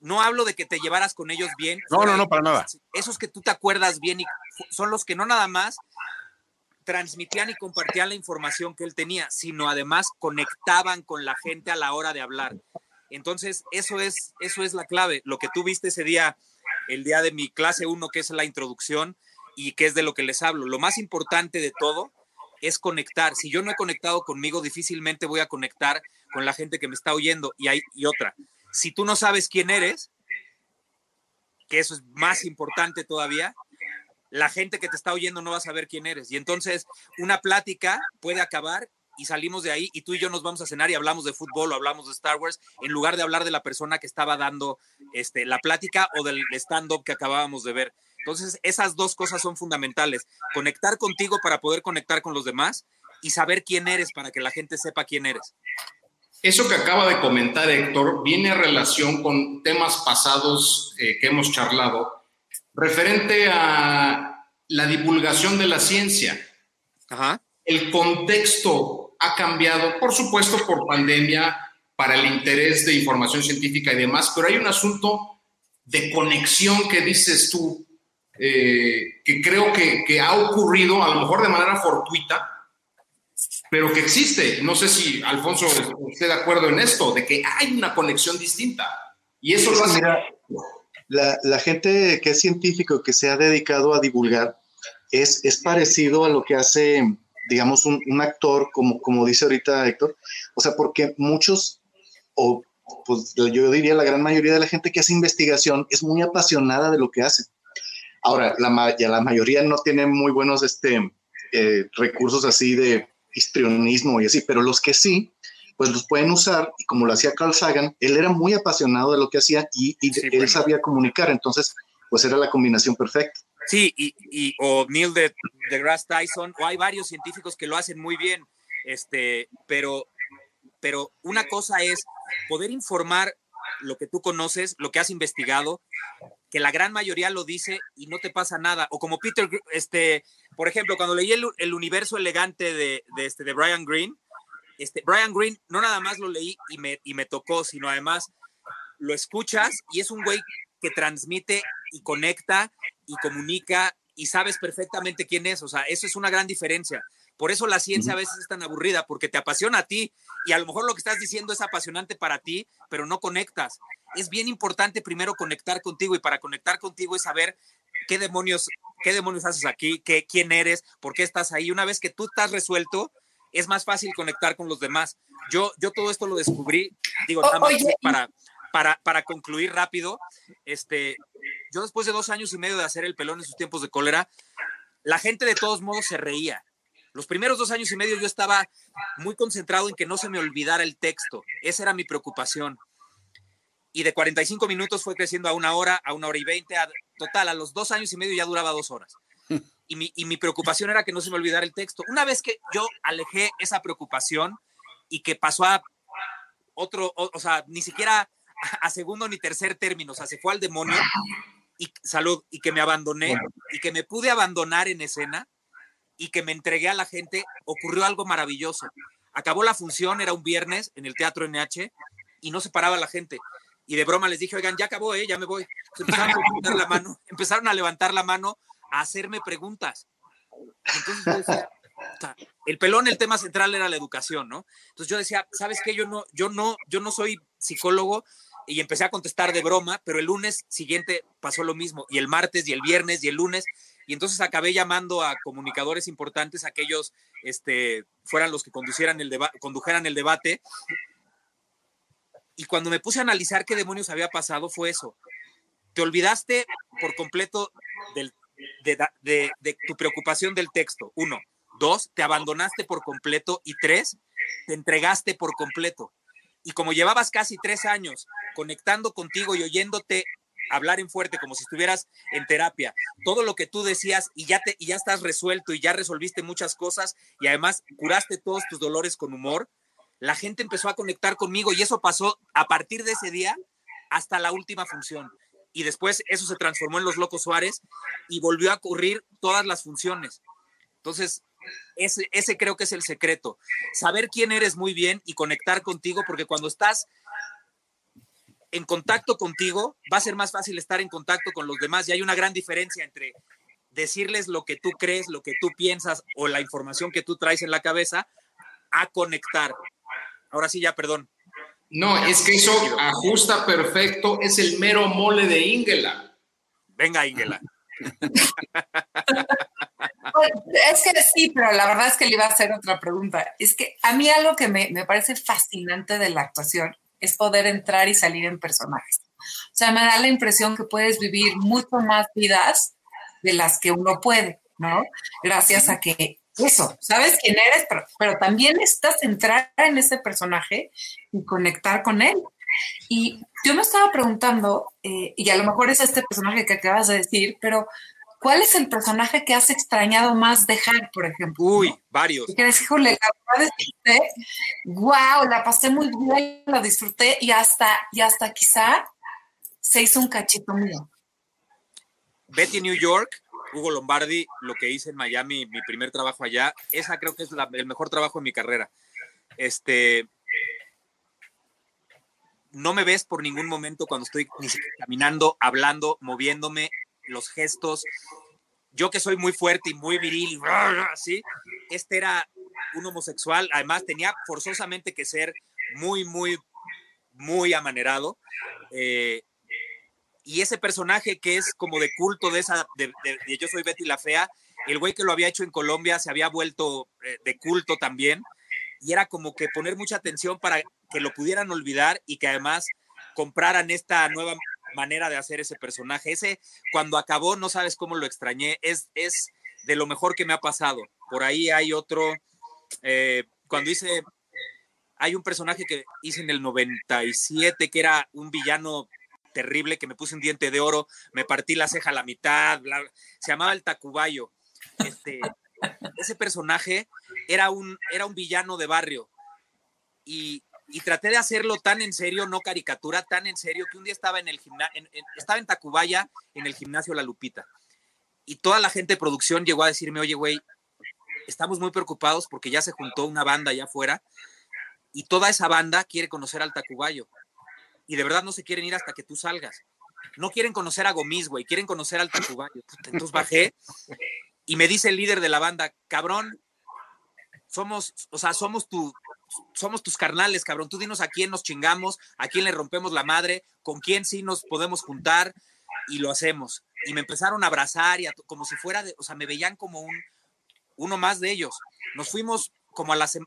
no hablo de que te llevaras con ellos bien. No, no, no, para nada. Esos que tú te acuerdas bien y son los que no nada más transmitían y compartían la información que él tenía, sino además conectaban con la gente a la hora de hablar. Entonces, eso es, eso es la clave. Lo que tú viste ese día, el día de mi clase 1, que es la introducción y que es de lo que les hablo. Lo más importante de todo es conectar. Si yo no he conectado conmigo, difícilmente voy a conectar con la gente que me está oyendo. Y, hay, y otra, si tú no sabes quién eres, que eso es más importante todavía, la gente que te está oyendo no va a saber quién eres. Y entonces una plática puede acabar y salimos de ahí y tú y yo nos vamos a cenar y hablamos de fútbol o hablamos de Star Wars en lugar de hablar de la persona que estaba dando este, la plática o del stand-up que acabábamos de ver. Entonces, esas dos cosas son fundamentales. Conectar contigo para poder conectar con los demás y saber quién eres para que la gente sepa quién eres. Eso que acaba de comentar Héctor viene a relación con temas pasados eh, que hemos charlado referente a la divulgación de la ciencia. Ajá. El contexto ha cambiado, por supuesto, por pandemia, para el interés de información científica y demás, pero hay un asunto de conexión que dices tú, eh, que creo que, que ha ocurrido, a lo mejor de manera fortuita, pero que existe. No sé si Alfonso esté de acuerdo en esto, de que hay una conexión distinta. Y eso lo hace. Mira, la, la gente que es científico, que se ha dedicado a divulgar, es, es parecido a lo que hace, digamos, un, un actor, como, como dice ahorita Héctor. O sea, porque muchos, o pues yo diría la gran mayoría de la gente que hace investigación es muy apasionada de lo que hace. Ahora, la, ya la mayoría no tiene muy buenos este, eh, recursos así de histrionismo y así, pero los que sí, pues los pueden usar, y como lo hacía Carl Sagan, él era muy apasionado de lo que hacía y, y Sí, él bueno. sabía comunicar, entonces, pues era la combinación perfecta. Sí, y, y o Neil de deGrasse Tyson, o hay varios científicos que lo hacen muy bien, este, pero, pero una cosa es poder informar lo que tú conoces, lo que has investigado, que la gran mayoría lo dice y no te pasa nada. O como Peter, este, por ejemplo, cuando leí el, el universo elegante de, de, este, de Brian Green, este, Brian Green no nada más lo leí y me, y me tocó, sino además lo escuchas y es un güey que transmite y conecta y comunica y sabes perfectamente quién es. O sea, eso es una gran diferencia. Por eso la ciencia a veces es tan aburrida, porque te apasiona a ti y a lo mejor lo que estás diciendo es apasionante para ti, pero no conectas. Es bien importante primero conectar contigo y para conectar contigo es saber qué demonios, qué demonios haces aquí, qué, quién eres, por qué estás ahí. Una vez que tú estás resuelto, es más fácil conectar con los demás. Yo, yo todo esto lo descubrí, digo, nada más para, para, para concluir rápido, este, yo después de dos años y medio de hacer el pelón en sus tiempos de cólera, la gente de todos modos se reía. Los primeros dos años y medio yo estaba muy concentrado en que no se me olvidara el texto. Esa era mi preocupación. Y de 45 minutos fue creciendo a una hora, a una hora y veinte. total, a los dos años y medio ya duraba dos horas. Y mi, y mi preocupación era que no se me olvidara el texto. Una vez que yo alejé esa preocupación y que pasó a otro, o, o sea, ni siquiera a, segundo ni tercer término, o sea, se fue al demonio y salud, y que me abandoné y que me pude abandonar en escena y que me entregué a la gente, ocurrió algo maravilloso. Acabó la función, era un viernes en el Teatro NH y no se paraba la gente. Y de broma les dije, oigan, ya acabó, ¿eh? ya me voy. Entonces empezaron a levantar la mano, empezaron a levantar la mano, hacerme preguntas. Entonces yo decía, "Puta, el pelón, el tema central era la educación, ¿no? Entonces yo decía, ¿sabes qué? Yo no, yo no, yo no soy psicólogo y empecé a contestar de broma, pero el lunes siguiente pasó lo mismo, y el martes, y el viernes, y el lunes, y entonces acabé llamando a comunicadores importantes, a que ellos este, fueran los que condujeran el debate. Y cuando me puse a analizar qué demonios había pasado, fue eso. Te olvidaste por completo del, de, de- tu preocupación del texto. Uno. Dos, te abandonaste por completo. Y tres, te entregaste por completo. Y como llevabas casi tres años conectando contigo y oyéndote hablar en fuerte como si estuvieras en terapia, todo lo que tú decías y ya y ya estás resuelto y ya resolviste muchas cosas y además curaste todos tus dolores con humor, la gente empezó a conectar conmigo y eso pasó a partir de ese día hasta la última función. Y después eso se transformó en Los Locos Suárez y volvió a ocurrir todas las funciones. Entonces, ese, ese creo que es el secreto. Saber quién eres muy bien y conectar contigo, porque cuando estás en contacto contigo, va a ser más fácil estar en contacto con los demás. Y hay una gran diferencia entre decirles lo que tú crees, lo que tú piensas o la información que tú traes en la cabeza, a conectar. Ahora sí, ya, perdón. No, es que eso ajusta perfecto, es el mero mole de Ingela. Venga, Ingela. Pues, es que sí, pero la verdad es que le iba a hacer otra pregunta. Es que a mí algo que me, me parece fascinante de la actuación es poder entrar y salir en personajes. O sea, me da la impresión que puedes vivir mucho más vidas de las que uno puede, ¿no? Gracias a que eso, sabes quién eres, pero, pero también necesitas entrar en ese personaje y conectar con él. Y yo me estaba preguntando, eh, y a lo mejor es este personaje que acabas de decir, pero ¿cuál es el personaje que has extrañado más dejar, por ejemplo? Uy, varios. Y que híjole, la verdad es que, wow, la pasé muy bien, la disfruté y hasta, y hasta quizá se hizo un cachito mío. Betty New York, Hugo Lombardi, lo que hice en Miami, mi primer trabajo allá, esa creo que es la- el mejor trabajo en mi carrera. Este, no me ves por ningún momento cuando estoy ni caminando, hablando, moviéndome, los gestos. Yo que soy muy fuerte y muy viril, y así, este era un homosexual, además tenía forzosamente que ser muy, muy, muy amanerado. eh, y ese personaje que es como de culto de esa, de, Yo soy Betty la Fea, el güey que lo había hecho en Colombia se había vuelto eh, de culto también, y era como que poner mucha atención para que lo pudieran olvidar y que además compraran esta nueva manera de hacer ese personaje. Ese, cuando acabó, no sabes cómo lo extrañé, es, es de lo mejor que me ha pasado. Por ahí hay otro, eh, cuando hice, hay un personaje que hice en el 97 que era un villano terrible que me puse un diente de oro, me partí la ceja a la mitad, se llamaba el Tacubayo. Este, ese personaje era un, era un villano de barrio. Y, traté de hacerlo tan en serio, no caricatura, tan en serio, que un día estaba en el gimnasio, estaba en Tacubaya, en el gimnasio La Lupita, y toda la gente de producción llegó a decirme, oye, güey, estamos muy preocupados porque ya se juntó una banda allá afuera y toda esa banda quiere conocer al Tacubayo y de verdad no se quieren ir hasta que tú salgas. No quieren conocer a Gomis, güey, quieren conocer al Tacubayo. Entonces bajé y me dice el líder de la banda, cabrón, somos, o sea, somos tu, somos tus carnales, cabrón. Tú dinos a quién nos chingamos, a quién le rompemos la madre, con quién sí nos podemos juntar y lo hacemos. Y me empezaron a abrazar y a como si fuera, de, o sea, me veían como un, uno más de ellos. Nos fuimos como a la sem-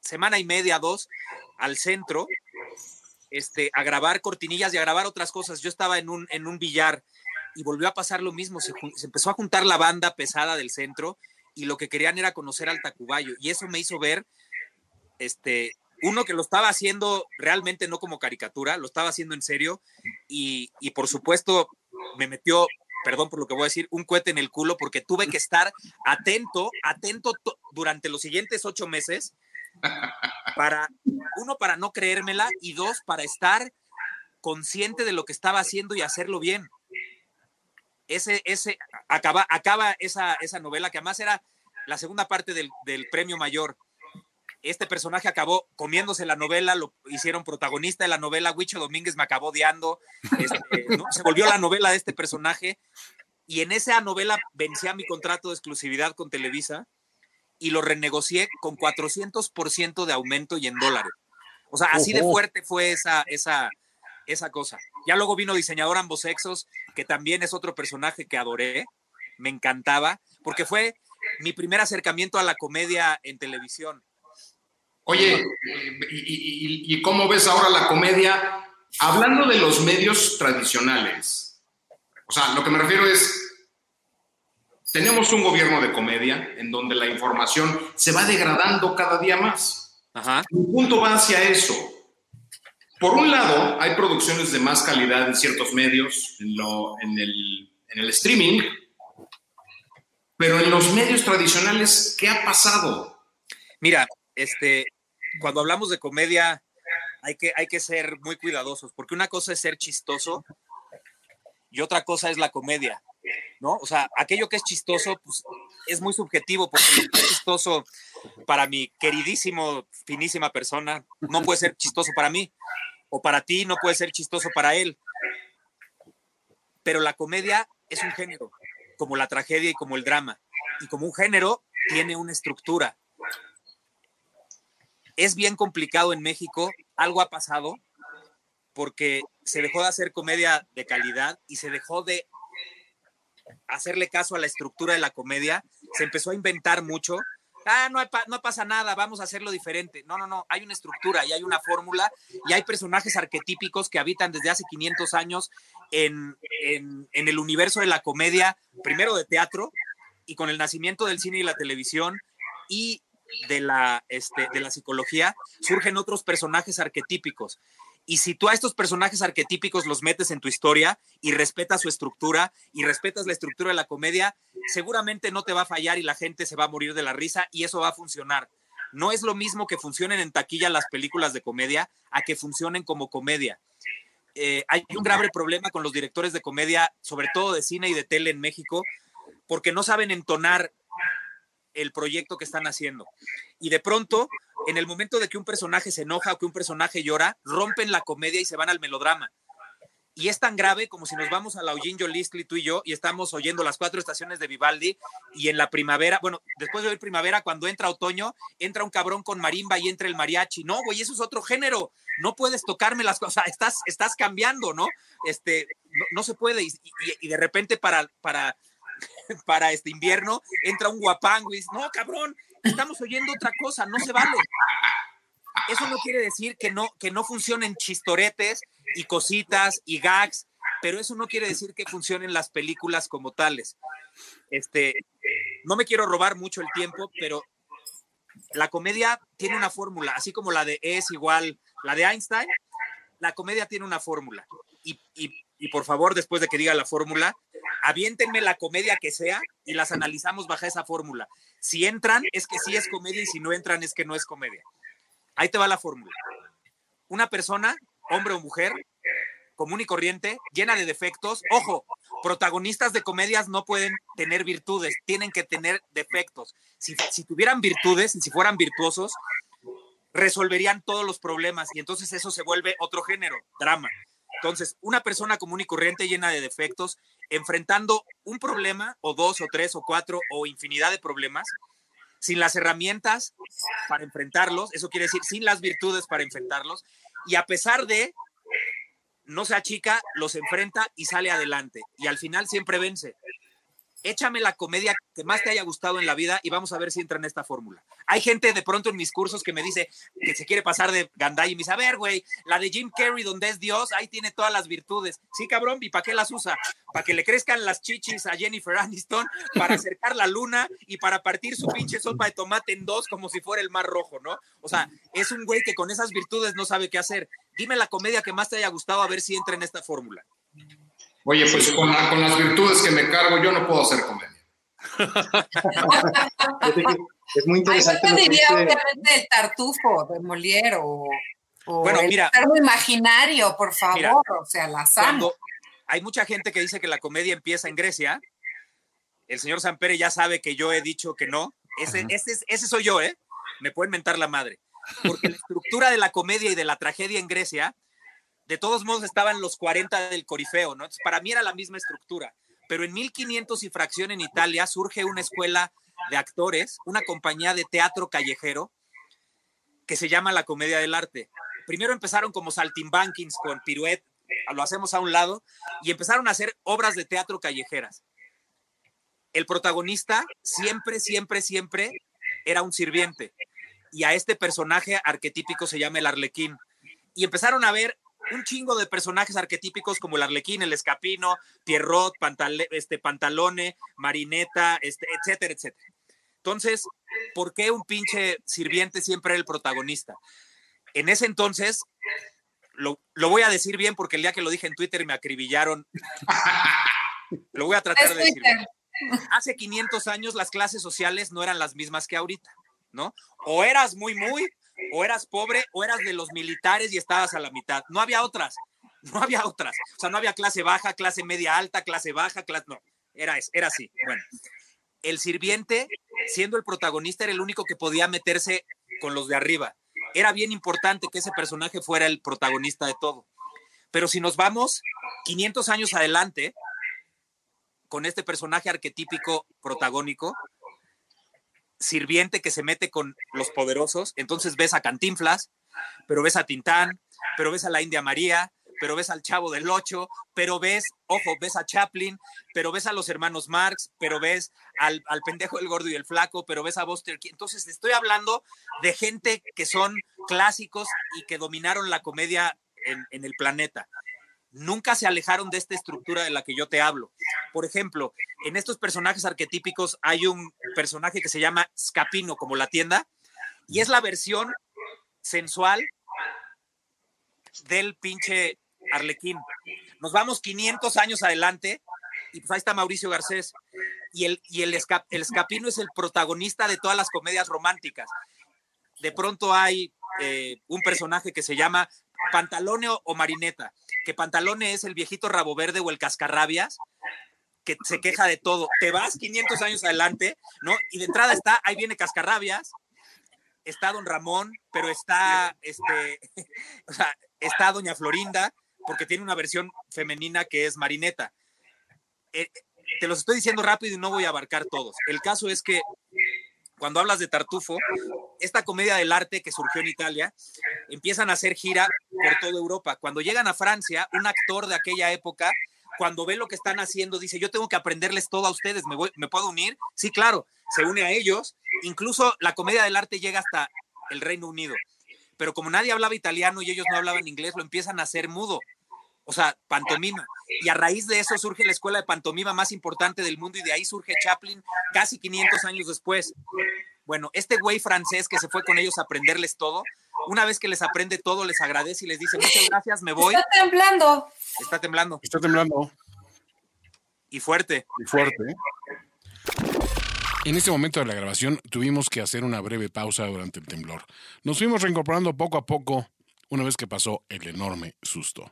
semana y media, dos, al centro, este, a grabar cortinillas y a grabar otras cosas. Yo estaba en un, en un billar y volvió a pasar lo mismo. Se, empezó a juntar la banda pesada del centro y lo que querían era conocer al Tacubayo. Y eso me hizo ver, este, uno que lo estaba haciendo realmente no como caricatura, lo estaba haciendo en serio y, y por supuesto me metió, perdón por lo que voy a decir, un cohete en el culo porque tuve que estar atento, atento to- durante los siguientes ocho meses para, uno, para no creérmela y dos, para estar consciente de lo que estaba haciendo y hacerlo bien. Ese, ese, acaba, acaba esa, esa novela que además era la segunda parte del, del premio mayor. Este personaje acabó comiéndose la novela, lo hicieron protagonista de la novela, Huicho Domínguez me acabó odiando, este, ¿no? se volvió la novela de este personaje y en esa novela vencía mi contrato de exclusividad con Televisa y lo renegocié con 400% de aumento y en dólares. O sea, así de fuerte fue esa, esa, esa cosa. Ya luego vino diseñador ambos sexos, que también es otro personaje que adoré, me encantaba, porque fue mi primer acercamiento a la comedia en televisión. Oye, ¿y, y- y- y cómo ves ahora la comedia? Hablando de los medios tradicionales, o sea, lo que me refiero es, tenemos un gobierno de comedia en donde la información se va degradando cada día más. Ajá. Mi punto va hacia eso. Por un lado, hay producciones de más calidad en ciertos medios, en, lo- en el, en el streaming, pero en los medios tradicionales, ¿qué ha pasado? Mira, este, cuando hablamos de comedia, hay que, hay que ser muy cuidadosos, porque una cosa es ser chistoso y otra cosa es la comedia, ¿no? O sea, aquello que es chistoso, pues es muy subjetivo, porque es chistoso para mi queridísimo, finísima persona, no puede ser chistoso para mí, o para ti no puede ser chistoso para él. Pero la comedia es un género, como la tragedia y como el drama, y como un género tiene una estructura es bien complicado en México, algo ha pasado porque se dejó de hacer comedia de calidad y se dejó de hacerle caso a la estructura de la comedia, se empezó a inventar mucho. Ah, no, pasa nada, vamos a hacerlo diferente. No, no, no, hay una estructura y hay una fórmula y hay personajes arquetípicos que habitan desde hace 500 años en, el universo de la comedia, primero de teatro y con el nacimiento del cine y la televisión y de la, este, de la psicología, surgen otros personajes arquetípicos. Y si tú a estos personajes arquetípicos los metes en tu historia y respetas su estructura y respetas la estructura de la comedia, seguramente no te va a fallar y la gente se va a morir de la risa y eso va a funcionar. No es lo mismo que funcionen en taquilla las películas de comedia a que funcionen como comedia. Eh, hay un grave problema con los directores de comedia, sobre todo de cine y de tele en México, porque no saben entonar el proyecto que están haciendo. Y de pronto, en el momento de que un personaje se enoja o que un personaje llora, rompen la comedia y se van al melodrama. Y es tan grave como si nos vamos a la Eugene Listli, tú y yo, y estamos oyendo las cuatro estaciones de Vivaldi, y en la primavera, bueno, después de oír primavera, cuando entra otoño, entra un cabrón con marimba y entra el mariachi. No, güey, eso es otro género. No puedes tocarme las cosas, estás, estás cambiando, ¿no? Este, no, se puede. Y- y de repente para, para, para este invierno entra un dice, no, cabrón, estamos oyendo otra cosa, no se vale. Eso no quiere decir que no, que no funcionen chistoretes y cositas y gags, pero eso no quiere decir que funcionen las películas como tales. Este, no me quiero robar mucho el tiempo, pero la comedia tiene una fórmula, así como la de es igual, la de Einstein, la comedia tiene una fórmula. Y- y por favor, después de que diga la fórmula, aviéntenme la comedia que sea y las analizamos bajo esa fórmula. Si entran, es que sí es comedia y si no entran, es que no es comedia. Ahí te va la fórmula. Una persona, hombre o mujer, común y corriente, llena de defectos. Ojo, protagonistas de comedias no pueden tener virtudes, tienen que tener defectos. Si, si tuvieran virtudes y si fueran virtuosos, resolverían todos los problemas y entonces eso se vuelve otro género, drama. Entonces, una persona común y corriente llena de defectos, enfrentando un problema o dos o tres o cuatro o infinidad de problemas, sin las herramientas para enfrentarlos, eso quiere decir sin las virtudes para enfrentarlos, y a pesar de no se achica, los enfrenta y sale adelante. Y al final siempre vence. Échame la comedia que más te haya gustado en la vida y vamos a ver si entra en esta fórmula. Hay gente de pronto en mis cursos que me dice que se quiere pasar de Gandai y me dice, a ver, güey, la de Jim Carrey donde es Dios, ahí tiene todas las virtudes. Sí, cabrón, ¿y para qué las usa? Para que le crezcan las chichis a Jennifer Aniston, para acercar la luna y para partir su pinche sopa de tomate en dos como si fuera el mar rojo, ¿no? O sea, es un güey que con esas virtudes no sabe qué hacer. Dime la comedia que más te haya gustado a ver si entra en esta fórmula. Oye, pues con, la- con las virtudes que me cargo, yo no puedo hacer comedia. Es muy Ay, yo interesante te diría dice- obviamente el tartufo de Molière o, o Bueno, el mira. imaginario, por favor, Mira, o sea, la. Cuando hay mucha gente que dice que la comedia empieza en Grecia, el señor Sampere ya sabe que yo he dicho que no. Ese, ese, es- ese soy yo, ¿eh? Me pueden mentar la madre. Porque la estructura de la comedia y de la tragedia en Grecia, de todos modos estaban los 40 del Corifeo, ¿no? Para mí era la misma estructura. Pero en 1500 y fracción en Italia surge una escuela de actores, una compañía de teatro callejero que se llama la comedia del arte. Primero empezaron como saltimbanquins con piruet, lo hacemos a un lado, y empezaron a hacer obras de teatro callejeras. El protagonista siempre, siempre, siempre era un sirviente. Y a este personaje arquetípico se llama el arlequín. Y empezaron a ver un chingo de personajes arquetípicos como el arlequín, el escapino, Pierrot, Pantale- este, Pantalone, Marineta, este, etcétera, etcétera. Entonces, ¿por qué un pinche sirviente siempre era el protagonista? En ese entonces, lo, lo voy a decir bien porque el día que lo dije en Twitter me acribillaron. Lo voy a tratar de decir. Bien. Hace 500 años las clases sociales no eran las mismas que ahorita, ¿no? O eras muy, muy, o eras pobre, o eras de los militares y estabas a la mitad. No había otras, no había otras. O sea, no había clase baja, clase media alta, clase baja, clase... No, era, era así. Bueno, el sirviente, siendo el protagonista, era el único que podía meterse con los de arriba. Era bien importante que ese personaje fuera el protagonista de todo. Pero si nos vamos 500 años adelante, con este personaje arquetípico protagónico, sirviente que se mete con los poderosos, entonces ves a Cantinflas, pero ves a Tintán, pero ves a la India María, pero ves al Chavo del Ocho, pero ves, ojo, ves a Chaplin, pero ves a los hermanos Marx, pero ves al, al pendejo el gordo y el flaco, pero ves a Buster. Entonces, estoy hablando de gente que son clásicos y que dominaron la comedia en, en el planeta. Nunca se alejaron de esta estructura de la que yo te hablo. Por ejemplo, en estos personajes arquetípicos hay un personaje que se llama Scapino, como la tienda, y es la versión sensual del pinche Arlequín. Nos vamos 500 años adelante y pues ahí está Mauricio Garcés. Y el, y el, Escapino es el protagonista de todas las comedias románticas. De pronto hay eh, un personaje que se llama Pantalone o- o Marineta, que Pantalone es el viejito rabo verde o el cascarrabias, que se queja de todo. Te vas 500 años adelante, ¿no? Y de entrada está, ahí viene cascarrabias, está Don Ramón, pero está, este, o sea, está Doña Florinda, porque tiene una versión femenina que es Marineta. Eh, te los estoy diciendo rápido y no voy a abarcar todos. El caso es que cuando hablas de Tartufo, esta comedia del arte que surgió en Italia, empiezan a hacer gira por toda Europa. Cuando llegan a Francia, un actor de aquella época, cuando ve lo que están haciendo, dice, yo tengo que aprenderles todo a ustedes, ¿me, ¿me puedo unir? Sí, claro, se une a ellos. Incluso la comedia del arte llega hasta el Reino Unido. Pero como nadie hablaba italiano y ellos no hablaban inglés, lo empiezan a hacer mudo. O sea, pantomima. Y a raíz de eso surge la escuela de pantomima más importante del mundo y de ahí surge Chaplin casi 500 años después. Bueno, este güey francés que se fue con ellos a aprenderles todo, una vez que les aprende todo, les agradece y les dice, muchas gracias, me voy. Está temblando. Está temblando. Está temblando Y fuerte. y fuerte. ¿eh? En este momento de la grabación tuvimos que hacer una breve pausa durante el temblor. Nos fuimos reincorporando poco a poco una vez que pasó el enorme susto.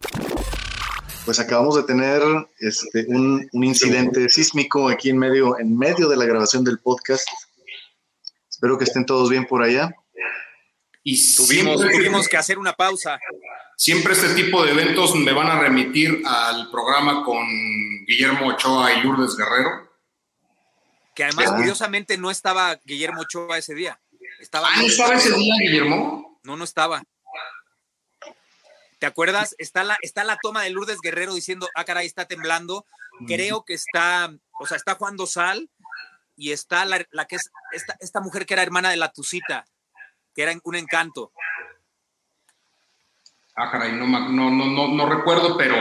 Pues acabamos de tener este, un, un incidente sísmico aquí en medio, en medio de la grabación del podcast. Espero que estén todos bien por allá. Y Tuvimos, siempre, tuvimos que hacer una pausa. siempre este tipo de eventos me van a remitir al programa con Guillermo Ochoa y Lourdes Guerrero. Que además, Ah. curiosamente, no estaba Guillermo Ochoa ese día. Estaba Ah, ¿no estaba ese día, Guillermo? No, no estaba. ¿Te acuerdas? Está la, está la toma de Lourdes Guerrero diciendo, ah, caray, está temblando. Creo que está, o sea, está Juan Dosal y está la, la que es esta, esta mujer que era hermana de la Tucita, que era un encanto. Ah, caray, no, no, no, no, no recuerdo, pero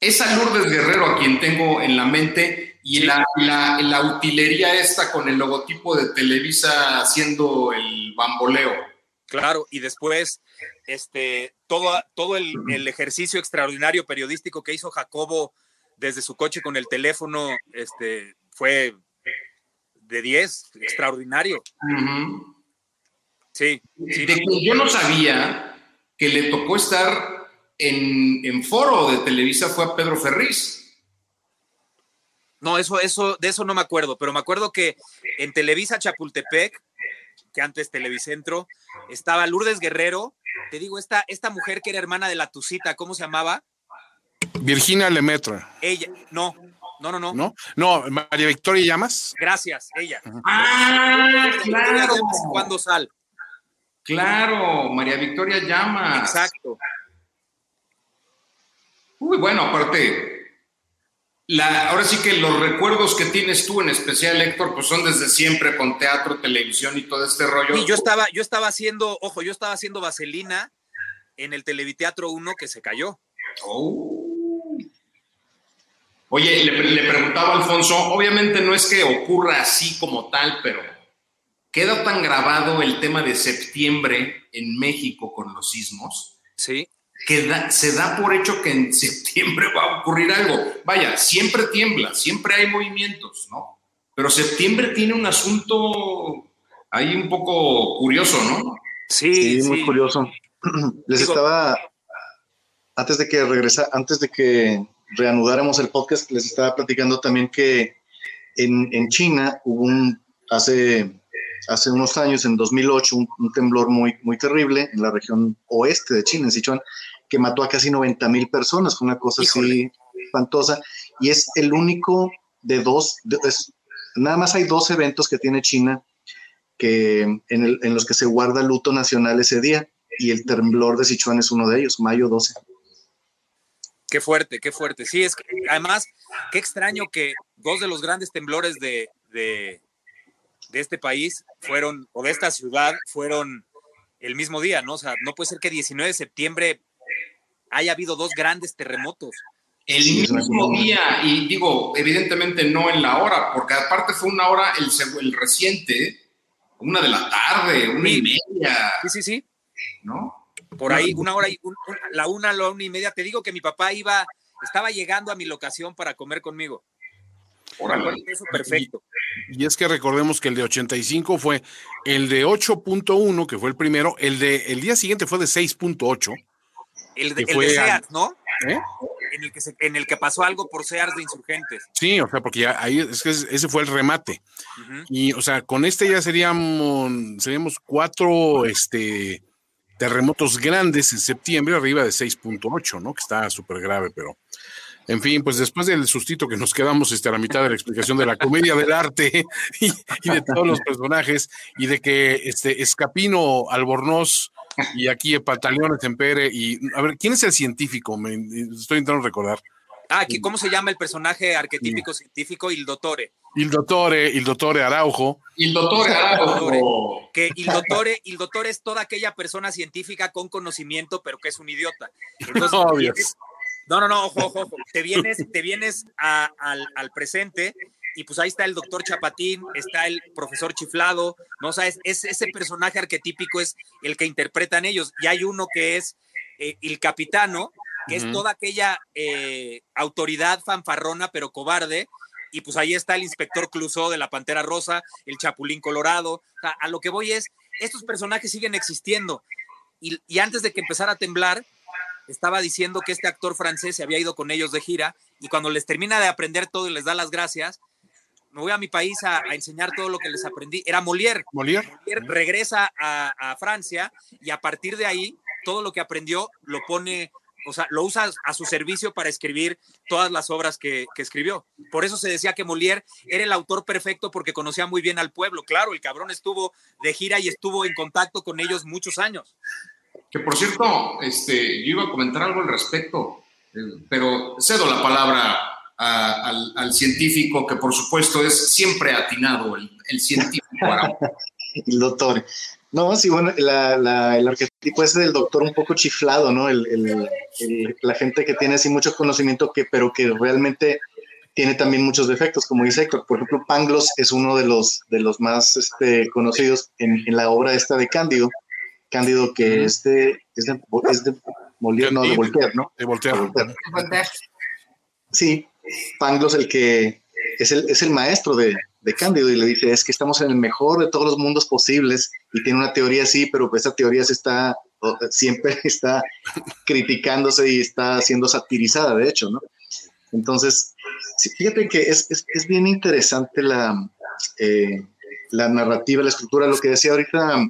esa Lourdes Guerrero a quien tengo en la mente y Sí. la, la, la utilería esta con el logotipo de Televisa haciendo el bamboleo. Claro, y después, este, todo, todo el, el ejercicio extraordinario periodístico que hizo Jacobo desde su coche con el teléfono, este, fue de 10, extraordinario. Sí, sí. De que yo no sabía que le tocó estar en, en foro de Televisa fue a Pedro Ferriz. No, eso, eso, de eso no me acuerdo, pero me acuerdo que en Televisa Chapultepec, que antes Televicentro, estaba Lourdes Guerrero, te digo, esta, esta mujer que era hermana de la Tucita, ¿cómo se llamaba? Virginia Lemetra, Ella, no, no, no, no, ¿no? No, María Victoria Llamas. gracias, ella. Ah, y Juan Dosal, Claro, María Victoria Llamas. exacto. Uy, bueno, aparte, la, ahora sí que los recuerdos que tienes tú, en especial Héctor, pues son desde siempre con teatro, televisión y todo este rollo. Y yo estaba, yo estaba haciendo, ojo, yo estaba haciendo Vaselina en el Televiteatro 1 que se cayó. Oh. Oye, le, le preguntaba a Alfonso, obviamente no es que ocurra así como tal, pero queda tan grabado el tema de septiembre en México con los sismos, Sí, que da- se da por hecho que en septiembre va a ocurrir algo. Vaya, siempre tiembla, siempre hay movimientos, ¿no? Pero septiembre tiene un asunto ahí un poco curioso, ¿no? sí, Sí, muy curioso. Les Digo- estaba, antes de que regresa, antes de que reanudáramos el podcast, les estaba platicando también que en, en China hubo un, hace, hace unos años, en 2008, un, un temblor muy, muy terrible en la región oeste de China, en Sichuan, que mató a casi 90 mil personas, fue una cosa así espantosa, y es el único de dos, de- es- nada más hay dos eventos que tiene China que, en, el- en los que se guarda luto nacional ese día, y el temblor de Sichuan es uno de ellos, mayo 12. Qué fuerte, qué fuerte. Sí, es que además, qué extraño que dos de los grandes temblores de, de, de este país fueron, o de esta ciudad, fueron el mismo día, ¿no? O sea, no puede ser que 19 de septiembre haya habido dos grandes terremotos. El mismo día, y digo, evidentemente no en la hora, porque aparte fue una hora, el reciente, una de la tarde, una y media, Sí, sí, sí. ¿no? Por ahí, una hora y un- la una, la una y media. Te digo que mi papá iba, estaba llegando a mi locación para comer conmigo. Órale. Eso perfecto. Y es que recordemos que el de 85 fue el de 8.1, que fue el primero, el de el día siguiente fue de 6.8. El de, el fue de Sears, ¿no? ¿eh? En el, que se- en el que pasó algo por Sears de insurgentes. Sí, o sea, porque ya ahí es que ese fue el remate. Y, o sea, con este ya seríamos, seríamos cuatro este, terremotos grandes en septiembre, arriba de 6.8, ¿no? Que está súper grave, pero. En fin, pues después del sustito que nos quedamos este, a la mitad de la explicación de la comedia del arte y, y de todos los personajes, y de que este Escapino Albornoz y aquí Pantaleones Empere, y a ver, ¿quién es el científico? Me, estoy intentando recordar. Ah, ¿cómo se llama el personaje arquetípico científico? Il Dottore. Il Dottore, Il Dottore Araujo. Y el doctor Araujo, Que Il Dottore, Il Dottore es toda aquella persona científica con conocimiento, pero que es un idiota. Entonces, Obvio. vienes- no, no, no, ojo, ojo, ojo. Te vienes, te vienes a- al, al presente y pues ahí está el doctor Chapatín, está el profesor Chiflado, ¿no? O sea, es, es- ese personaje arquetípico es el que interpretan ellos. Y hay uno que es eh, el capitano, que es Ujú. toda aquella eh, autoridad fanfarrona, pero cobarde. Y pues ahí está el inspector Clouseau de la Pantera Rosa, el Chapulín Colorado. O sea, a lo que voy es, estos personajes siguen existiendo. Y, y antes de que empezara a temblar, estaba diciendo que este actor francés se había ido con ellos de gira y cuando les termina de aprender todo y les da las gracias, me voy a mi país a, a enseñar todo lo que les aprendí. Era Molière. Molière. Molière regresa a, a Francia y a partir de ahí, todo lo que aprendió lo pone, o sea, lo usa a su servicio para escribir todas las obras que, que escribió. Por eso se decía que Molière era el autor perfecto porque conocía muy bien al pueblo. Claro, el cabrón estuvo de gira y estuvo en contacto con ellos muchos años. que por cierto, este, yo iba a comentar algo al respecto, eh, pero cedo la palabra a- al, al científico, que por supuesto es siempre atinado, el, el científico. El doctor. No, sí, bueno, la, la- el arquetipo ese del doctor un poco chiflado, ¿no? El, el- el- la gente que tiene así mucho conocimiento, que, pero que realmente tiene también muchos defectos, como dice Héctor. Por ejemplo, Pangloss es uno de los, de los más este, conocidos en, en la obra esta de Cándido. Cándido que es de, es de, es de Molière, no, de. Voltaire, ¿no? De Voltaire. Voltaire. Voltaire. Sí, Pangloss el que es el, es el maestro de, de Cándido y le dice, es que estamos en el mejor de todos los mundos posibles y tiene una teoría así, pero esa teoría se está, o- siempre está criticándose y está siendo satirizada, de hecho, ¿no? Entonces, fíjate que es, es, es bien interesante la, eh, la narrativa, la estructura, lo que decía ahorita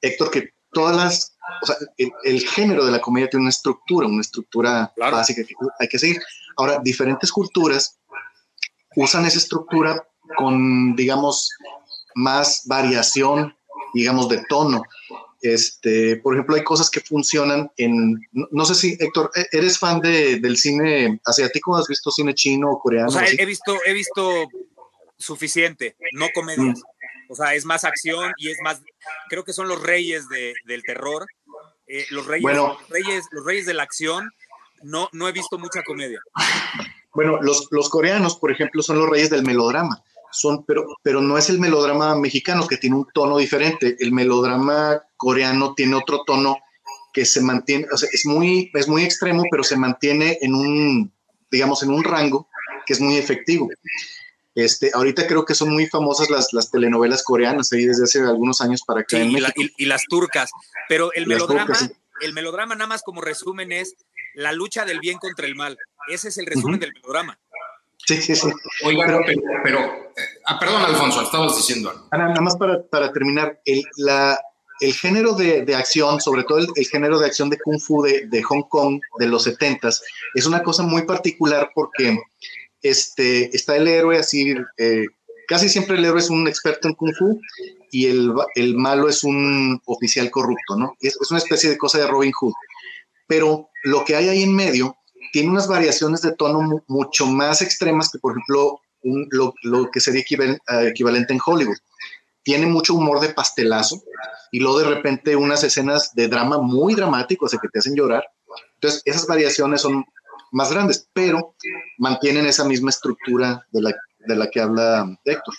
Héctor, que todas las, o sea, el, el género de la comedia tiene una estructura, una estructura Claro. básica que hay que seguir. Ahora, diferentes culturas usan esa estructura con, digamos, más variación, digamos, de tono. Este, por ejemplo, hay cosas que funcionan en, no, no sé si, Héctor, ¿e- ¿eres fan de, del cine asiático? ¿Has visto cine chino o coreano? O sea, he visto, he visto suficiente, no comedias. O sea, es más acción y es más, creo que son los reyes de- del terror. Eh, los reyes, Bueno. los reyes, los reyes de la acción. No, no he visto mucha comedia. Bueno, los, los coreanos, por ejemplo, son los reyes del melodrama. Son, pero, pero no es el melodrama mexicano que tiene un tono diferente. El melodrama coreano tiene otro tono que se mantiene, o sea, es muy, es muy extremo, pero se mantiene en un, digamos, en un rango que es muy efectivo. Este, ahorita creo que son muy famosas las, las telenovelas coreanas ahí desde hace algunos años para acá Sí, en y, la- y- y las turcas. Pero el melodrama, turcas, sí. el melodrama nada más como resumen es la lucha del bien contra el mal. Ese es el resumen Ujú. del melodrama. Sí, sí, sí. Oigan, Pero- pero, pero, eh, ah, perdón, Alfonso, estabas diciendo algo. Nada más para, para terminar, el, la, el género de, de acción, sobre todo el, el género de acción de Kung Fu de, de Hong Kong de los 70s, es una cosa muy particular porque este, está el héroe así, eh, casi siempre el héroe es un experto en Kung Fu y el, el malo es un oficial corrupto, ¿no? Es, es una especie de cosa de Robin Hood. Pero lo que hay ahí en medio tiene unas variaciones de tono mu- mucho más extremas que, por ejemplo, lo, que sería eh, equivalente en Hollywood. Tiene mucho humor de pastelazo y luego de repente unas escenas de drama muy dramático, o sea, que te hacen llorar. Entonces, esas variaciones son más grandes, pero mantienen esa misma estructura de la, de la que habla Héctor.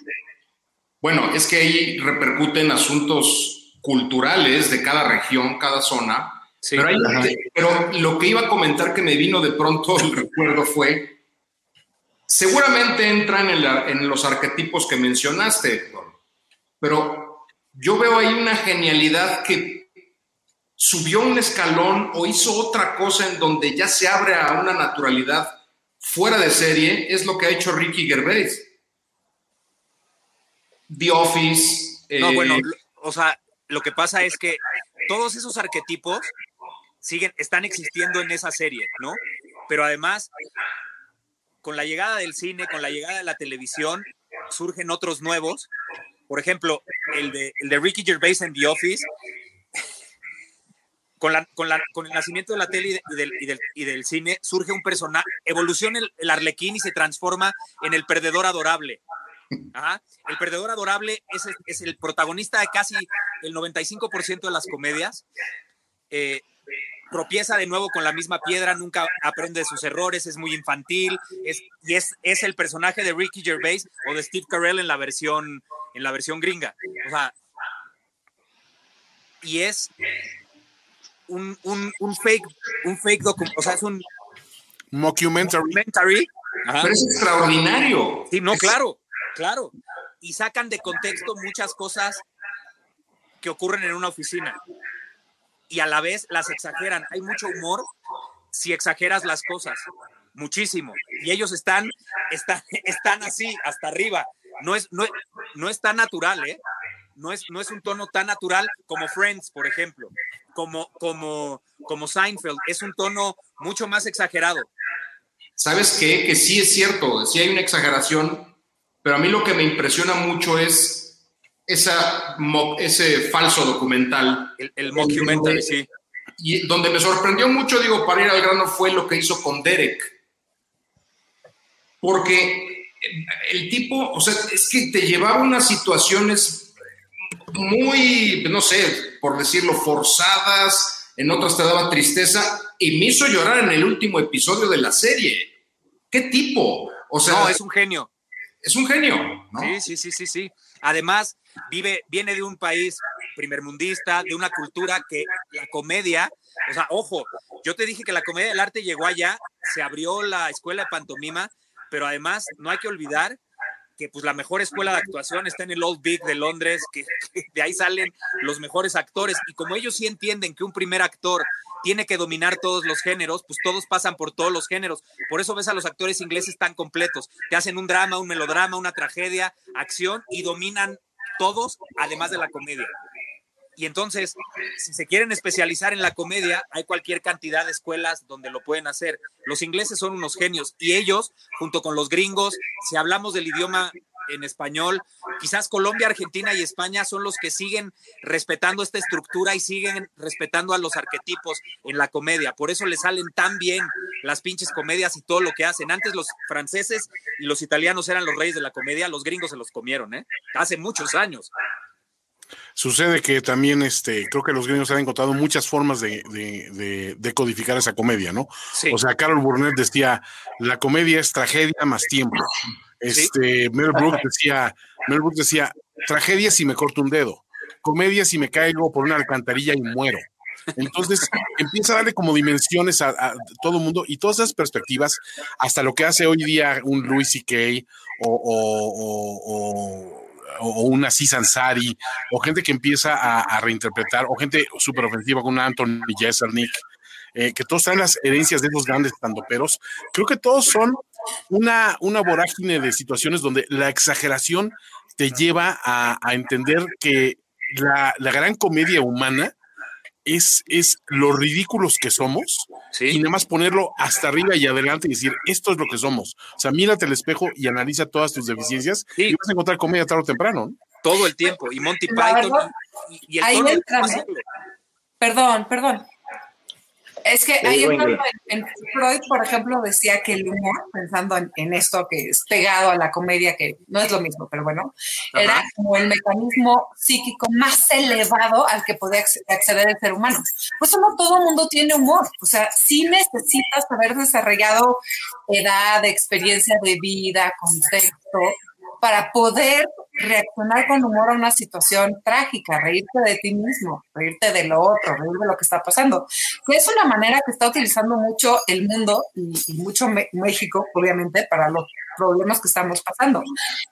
Bueno, es que ahí repercuten asuntos culturales de cada región, cada zona. Sí. Pero, Ajá. pero lo que iba a comentar que me vino de pronto el recuerdo fue, seguramente entran en, la- en los arquetipos que mencionaste, Héctor, pero yo veo ahí una genialidad que subió un escalón o hizo otra cosa en donde ya se abre a una naturalidad fuera de serie, es lo que ha hecho Ricky Gervais. The Office. No, eh, bueno, lo- o sea, lo que pasa es que todos esos arquetipos siguen, están existiendo en esa serie, ¿no? Pero además, con la llegada del cine, con la llegada de la televisión, surgen otros nuevos. Por ejemplo, el de, el de Ricky Gervais en The Office. Con, la, con, la- con el nacimiento de la tele y, de- y del, y del- y del cine, surge un personaje, evoluciona el, el arlequín y se transforma en el perdedor adorable. Ajá. El perdedor adorable es, es el protagonista de casi el 95% de las comedias. Eh, tropieza de nuevo con la misma piedra, nunca aprende de sus errores, es muy infantil, es, y es, es el personaje de Ricky Gervais o de Steve Carell en la versión, en la versión gringa. O sea, y es un, un, un fake, un fake o sea, es un Mockumentary. Pero es extraordinario. Sí, no, claro, claro. Y sacan de contexto muchas cosas que ocurren en una oficina. Y a la vez las exageran. Hay mucho humor si exageras las cosas. Muchísimo. Y ellos están, están, están así, hasta arriba. No es, no, no es tan natural, ¿eh? No es, no es un tono tan natural como Friends, por ejemplo. Como, como, como Seinfeld. Es un tono mucho más exagerado. ¿Sabes qué? Que sí es cierto, sí hay una exageración, pero a mí lo que me impresiona mucho es esa, ese falso documental. El, el mockumentary, sí. Y donde me sorprendió mucho, digo, para ir al grano, fue lo que hizo con Derek. Porque el tipo, o sea, es que te llevaba unas situaciones muy, no sé, por decirlo, forzadas, en otras te daba tristeza, y me hizo llorar en el último episodio de la serie. ¿Qué tipo? O sea, No, es un genio. es un genio, ¿no? Sí, sí, sí, sí, sí. Además, vive, viene de un país primermundista, de una cultura que la comedia, o sea, ojo, yo te dije que la comedia del arte llegó allá, se abrió la escuela de pantomima, pero además no hay que olvidar que pues la mejor escuela de actuación está en el Old Vic de Londres, que, de ahí salen los mejores actores. Y como ellos sí entienden que un primer actor tiene que dominar todos los géneros, pues todos pasan por todos los géneros. Por eso ves a los actores ingleses tan completos, que hacen un drama, un melodrama, una tragedia, acción y dominan todos, además de la comedia. Y entonces, si se quieren especializar en la comedia, hay cualquier cantidad de escuelas donde lo pueden hacer. Los ingleses son unos genios y ellos, junto con los gringos, si hablamos del idioma en español, quizás Colombia, Argentina y España son los que siguen respetando esta estructura y siguen respetando a los arquetipos en la comedia. Por eso les salen tan bien las pinches comedias y todo lo que hacen. Antes los franceses y los italianos eran los reyes de la comedia, los gringos se los comieron, ¿eh? Hace muchos años. Sucede que también este, creo que los gringos han encontrado muchas formas de, de- de- de codificar esa comedia, ¿no? Sí. O sea, Carol Burnett decía, la comedia es tragedia más tiempo. Este, Mel Brooks decía, Mel decía, tragedia si me corto un dedo, comedia si me caigo por una alcantarilla y muero. Entonces empieza a darle como dimensiones a, todo el mundo y todas esas perspectivas, hasta lo que hace hoy día un Louis C.K. o, o, una Ansari, o gente que empieza a, reinterpretar, o gente súper ofensiva con una Anthony Jeselnik, eh, que todos traen las herencias de esos grandes estandoperos. Creo que todos son una, una vorágine de situaciones donde la exageración te lleva a, a entender que la, la gran comedia humana es, es lo ridículos que somos y nada más ponerlo hasta arriba y adelante y decir, esto es lo que somos. O sea, mírate al espejo y analiza todas tus deficiencias Sí. y vas a encontrar comedia tarde o temprano. ¿no? todo el tiempo. Y Monty La Python verdad, y, el ahí ¿eh? Perdón, perdón. Es que ahí en, en Freud, por ejemplo, decía que el humor, pensando en, en esto que es pegado a la comedia, que no es lo mismo, pero bueno, Ajá. era como el mecanismo psíquico más elevado al que podía acce- acceder el ser humano. Por eso no todo el mundo tiene humor. O sea, sí necesitas haber desarrollado edad, experiencia de vida, contexto, para poder reaccionar con humor a una situación trágica, reírte de ti mismo, reírte de lo otro, reír de lo que está pasando. Que es una manera que está utilizando mucho el mundo y, y mucho México, obviamente, para los problemas que estamos pasando.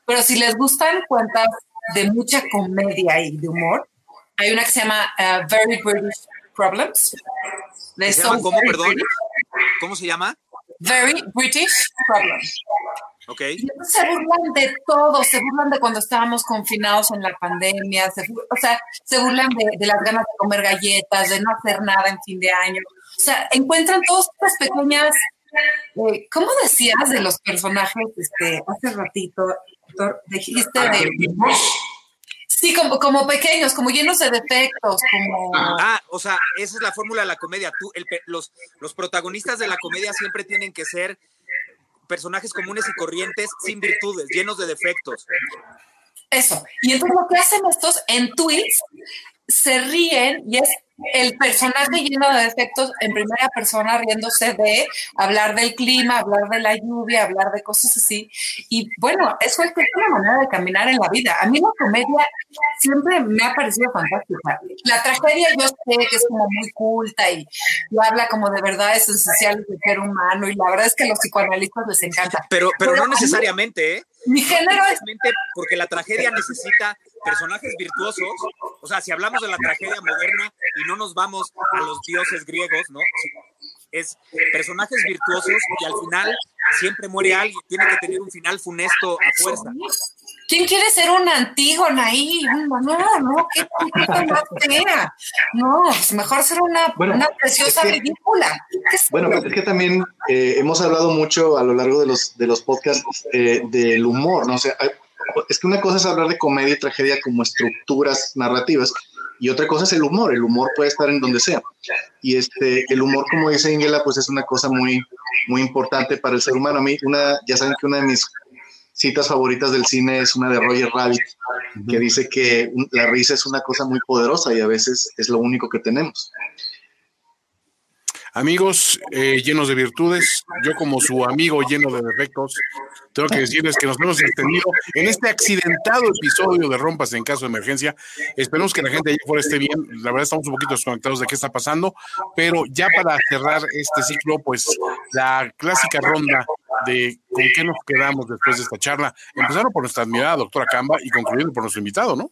Pero si les gustan cuentas de mucha comedia y de humor, hay una que se llama uh, Very British Problems. De ¿Se llama So cómo, perdón? ¿Cómo se llama? Very British Problems. Ok. Y entonces se burlan de todo, se burlan de cuando estábamos confinados en la pandemia, se, o sea, se burlan de, de las ganas de comer galletas, de no hacer nada en fin de año. O sea, encuentran todas estas pequeñas, eh, ¿cómo decías de los personajes este, hace ratito? Héctor? Dijiste de, sí, como, como pequeños, como llenos de defectos, como... Ah, o sea, esa es la fórmula de la comedia. Tú, el los, los protagonistas de la comedia siempre tienen que ser personajes comunes y corrientes sin virtudes, llenos de defectos. Eso. Y entonces lo que hacen estos en tweets, se ríen y es el personaje lleno de defectos en primera persona riéndose de hablar del clima, hablar de la lluvia, hablar de cosas así. Y bueno, eso es una manera de caminar en la vida. A mí la comedia siempre me ha parecido fantástica. La tragedia yo sé que es como muy culta y, y habla como de verdades esenciales del ser humano y la verdad es que a los psicoanalistas les encanta. Pero, pero Pero no necesariamente, ¿eh? Mi género es porque la tragedia necesita personajes virtuosos. O sea, si hablamos de la tragedia moderna y no nos vamos a los dioses griegos, ¿no? Es personajes virtuosos y al final siempre muere alguien. Tiene que tener un final funesto a fuerza. ¿Quién quiere ser una Antígona ahí? No, no, qué cosa más fea. No, es mejor ser una, Bueno, una preciosa es que- ridícula. ¿Qué es- Bueno, pues es que también eh, hemos hablado mucho a lo largo de los, de los podcasts eh, del humor, ¿no? O sea, hay- es que una cosa es hablar de comedia y tragedia como estructuras narrativas y otra cosa es el humor. El humor puede estar en donde sea. Y este, el humor, como dice Ingela, pues es una cosa muy, muy importante para el ser humano. A mí, una, ya saben que una de mis citas favoritas del cine es una de Roger Rabbit, que dice que la risa es una cosa muy poderosa y a veces es lo único que tenemos. Amigos eh, llenos de virtudes, yo como su amigo lleno de defectos, tengo que decirles que nos hemos extendido en este accidentado episodio de Rompas en caso de emergencia. Esperemos que la gente allá afuera esté bien. La verdad estamos un poquito desconectados de qué está pasando, pero ya para cerrar este ciclo, pues la clásica ronda de con qué nos quedamos después de esta charla, empezando por nuestra admirada doctora Camba y concluyendo por nuestro invitado, ¿no?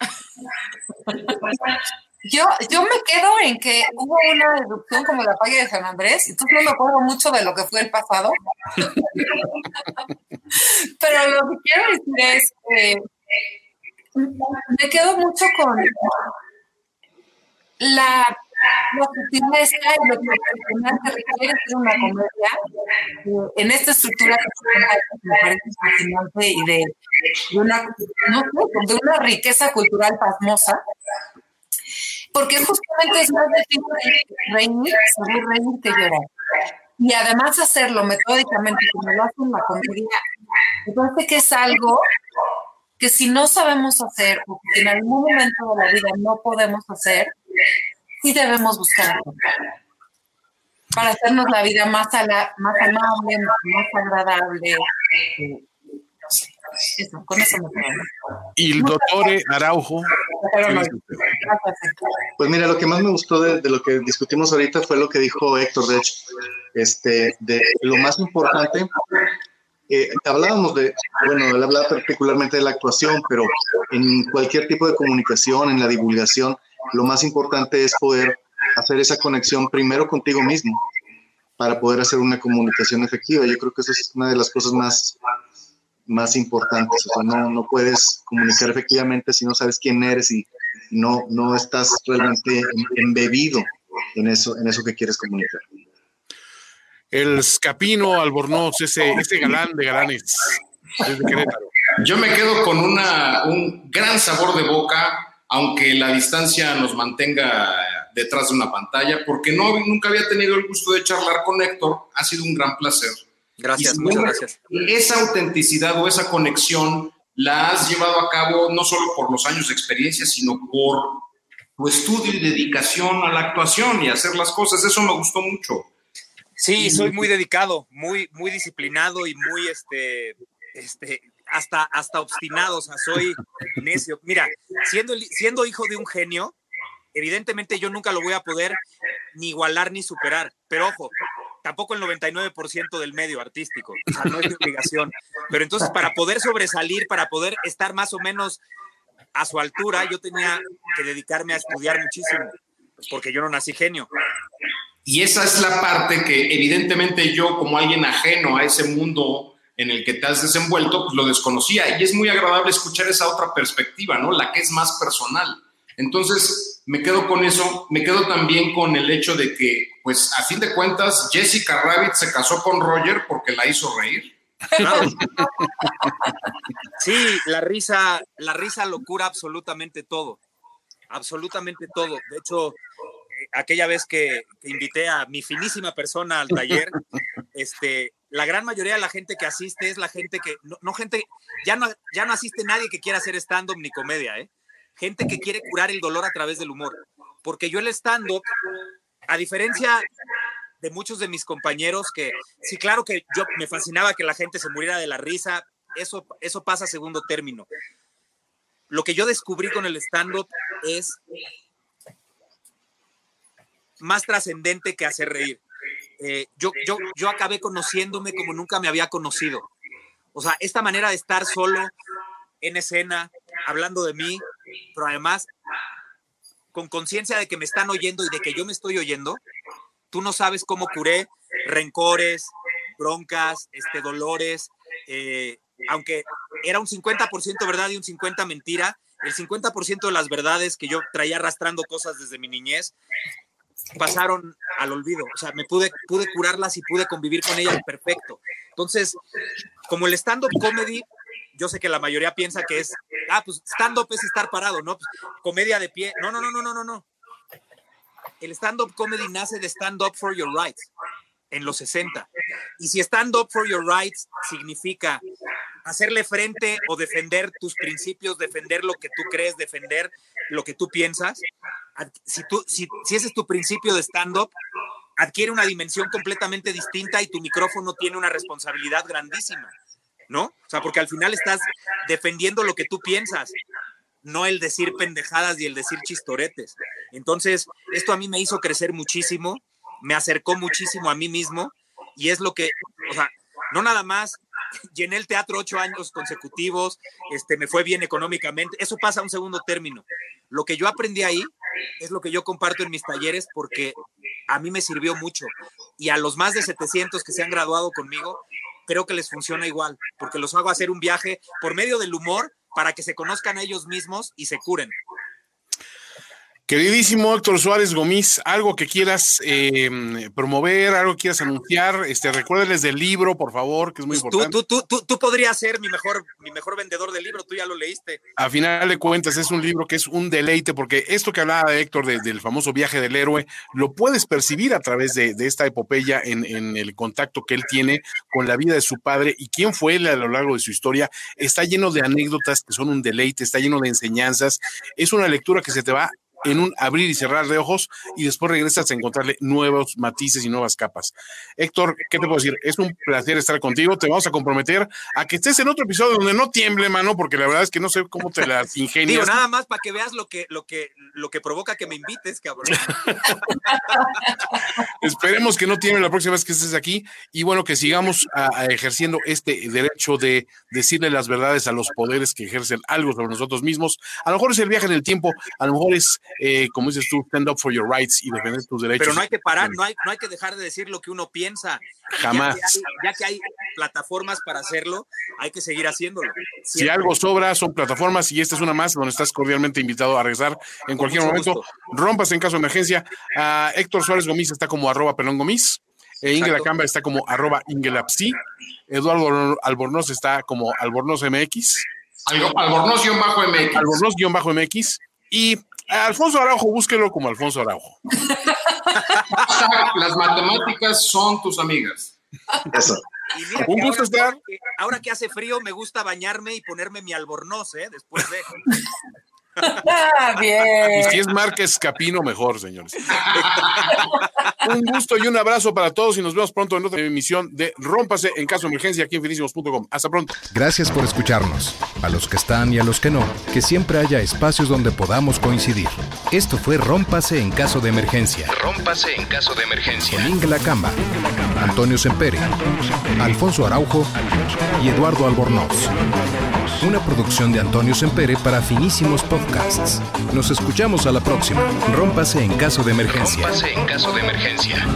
Yo, yo me quedo en que hubo una erupción como la falla de San Andrés, entonces no me acuerdo mucho de lo que fue el pasado. Pero lo que quiero decir es que me quedo mucho con la, sutileza y lo que requiere ser una comedia eh, en esta estructura que me parece fascinante y de una riqueza cultural pasmosa porque justamente es más difícil reír, saber reír que llorar. Y además hacerlo metódicamente como lo hacen la comedia, me parece que es algo que si no sabemos hacer o que en algún momento de la vida no podemos hacer, sí debemos buscarlo. Para hacernos la vida más, ala- más amable, más agradable. sé, eso, con eso me quedo. Y el doctor Araujo. Pues mira, lo que más me gustó de, de lo que discutimos ahorita fue lo que dijo Héctor, de hecho, este, de lo más importante. eh, hablábamos de, bueno, él hablaba particularmente de la actuación, pero en cualquier tipo de comunicación, en la divulgación, lo más importante es poder hacer esa conexión primero contigo mismo para poder hacer una comunicación efectiva. Yo creo que eso es una de las cosas más, más importantes. O sea, no, no puedes comunicar efectivamente si no sabes quién eres y no, no estás realmente em- embebido en eso, en eso que quieres comunicar. El Scapino Albornoz, ese, ese galán de galanes. Desde Querétaro. Yo me quedo con una, un gran sabor de boca, aunque la distancia nos mantenga detrás de una pantalla, porque no, nunca había tenido el gusto de charlar con Héctor. Ha sido un gran placer. Gracias, si muchas gracias. Esa autenticidad o esa conexión la has llevado a cabo no solo por los años de experiencia, sino por tu estudio y dedicación a la actuación y a hacer las cosas. Eso me gustó mucho. Sí, soy muy dedicado, muy, muy disciplinado y muy, este, este, hasta, hasta obstinado, o sea, soy necio. Mira, siendo, siendo hijo de un genio, evidentemente yo nunca lo voy a poder ni igualar ni superar, pero ojo, tampoco el 99% del medio artístico, o sea, no es mi obligación. Pero entonces, para poder sobresalir, para poder estar más o menos a su altura, yo tenía que dedicarme a estudiar muchísimo, porque yo no nací genio. Y esa es la parte que evidentemente yo como alguien ajeno a ese mundo en el que te has desenvuelto, pues lo desconocía. Y es muy agradable escuchar esa otra perspectiva, ¿no? La que es más personal. Entonces, me quedo con eso, me quedo también con el hecho de que, pues a fin de cuentas, Jessica Rabbit se casó con Roger porque la hizo reír. Claro. Sí, la risa, la risa lo cura absolutamente todo. Absolutamente todo. De hecho, eh, aquella vez que, que invité a mi finísima persona al taller, este, la gran mayoría de la gente que asiste es la gente que, no, no gente, ya no, ya no asiste nadie que quiera hacer stand-up ni comedia, ¿eh? Gente que quiere curar el dolor a través del humor. Porque yo el stand-up, a diferencia de muchos de mis compañeros que, sí, claro que yo me fascinaba que la gente se muriera de la risa, eso, eso pasa a segundo término. Lo que yo descubrí con el stand-up es más trascendente que hacer reír. Eh, yo, yo, yo acabé conociéndome como nunca me había conocido. O sea, esta manera de estar solo en escena, hablando de mí, pero además con conciencia de que me están oyendo y de que yo me estoy oyendo, tú no sabes cómo curé rencores, broncas, este, dolores, eh, aunque era un 50% verdad y un 50% mentira, el 50% de las verdades que yo traía arrastrando cosas desde mi niñez pasaron al olvido, o sea, me pude, pude curarlas y pude convivir con ellas perfecto. Entonces, como el stand-up comedy, yo sé que la mayoría piensa que es, ah, pues stand-up es estar parado, ¿no? Pues, comedia de pie. No, no, no, no, no, no, no. El stand-up comedy nace de stand up for your rights en los 60. Y si stand up for your rights significa hacerle frente o defender tus principios, defender lo que tú crees, defender lo que tú piensas, si, tú, si, si ese es tu principio de stand-up, adquiere una dimensión completamente distinta y tu micrófono tiene una responsabilidad grandísima, ¿no? O sea, porque al final estás defendiendo lo que tú piensas, no el decir pendejadas y el decir chistoretes. Entonces, esto a mí me hizo crecer muchísimo, me acercó muchísimo a mí mismo y es lo que, o sea, no nada más llené el teatro ocho años consecutivos, este, me fue bien económicamente, eso pasa a un segundo término. Lo que yo aprendí ahí es lo que yo comparto en mis talleres porque a mí me sirvió mucho y a los más de 700 que se han graduado conmigo, creo que les funciona igual, porque los hago hacer un viaje por medio del humor para que se conozcan a ellos mismos y se curen. Queridísimo Héctor Suárez Gomis, algo que quieras eh, promover, algo que quieras anunciar, este, recuérdeles del libro, por favor, que es muy Pues importante. tú, tú, tú, tú podrías ser mi mejor, mi mejor vendedor de libro, tú ya lo leíste. A final de cuentas, es un libro que es un deleite, porque esto que hablaba Héctor de- del famoso viaje del héroe, lo puedes percibir a través de, de esta epopeya en, en el contacto que él tiene con la vida de su padre y quién fue él a lo largo de su historia. Está lleno de anécdotas que son un deleite, está lleno de enseñanzas. Es una lectura que se te va en un abrir y cerrar de ojos y después regresas a encontrarle nuevos matices y nuevas capas. Héctor, ¿qué te puedo decir? Es un placer estar contigo. Te vamos a comprometer a que estés en otro episodio donde no tiemble, mano, porque la verdad es que no sé cómo te las Digo, ingenias. nada más para que veas lo que, lo que, lo que provoca que me invites, cabrón. Esperemos que no tiemble la próxima vez que estés aquí y bueno, que sigamos a- a ejerciendo este derecho de decirle las verdades a los poderes que ejercen algo sobre nosotros mismos. A lo mejor es el viaje en el tiempo, a lo mejor es, eh, como dices tú, stand up for your rights y defender tus derechos. Pero no hay que parar, no hay, no hay que dejar de decir lo que uno piensa. Ya Jamás. que hay- Ya que, hay, plataformas para hacerlo, hay que seguir haciéndolo. Si algo sobra, son plataformas y esta es una más donde estás cordialmente invitado a regresar en cualquier momento. gusto. Rompas en caso de emergencia. A Héctor Suárez Gomis está como arroba pelón gomis. E Ingela. Camba está como arroba ingelapsi. Eduardo Albornoz está como albornoz MX. Albornoz-MX. Albornoz-MX. Y Alfonso Araujo, búsquelo como Alfonso Araujo. Las matemáticas son tus amigas. Eso. Y mira Un gusto ahora, estar. que- ahora que hace frío, me gusta bañarme y ponerme mi albornoz, ¿eh? Después de. Ah, Y bien. si es Márquez Capino, mejor, señores. un gusto y un abrazo para todos y nos vemos pronto en otra emisión de Rómpase en caso de emergencia aquí en finísimos.com. Hasta pronto. Gracias por escucharnos. A los que están y a los que no, que siempre haya espacios donde podamos coincidir. Esto fue Rómpase en caso de emergencia. Rómpase en caso de emergencia. Con Inge Lacamba, Antonio Sempere, Alfonso Araujo y Eduardo Albornoz. Una producción de Antonio Sempere para Finísimos Podcasts. Nos escuchamos a la próxima. Rómpase en caso de emergencia. Rómpase en caso de emergencia.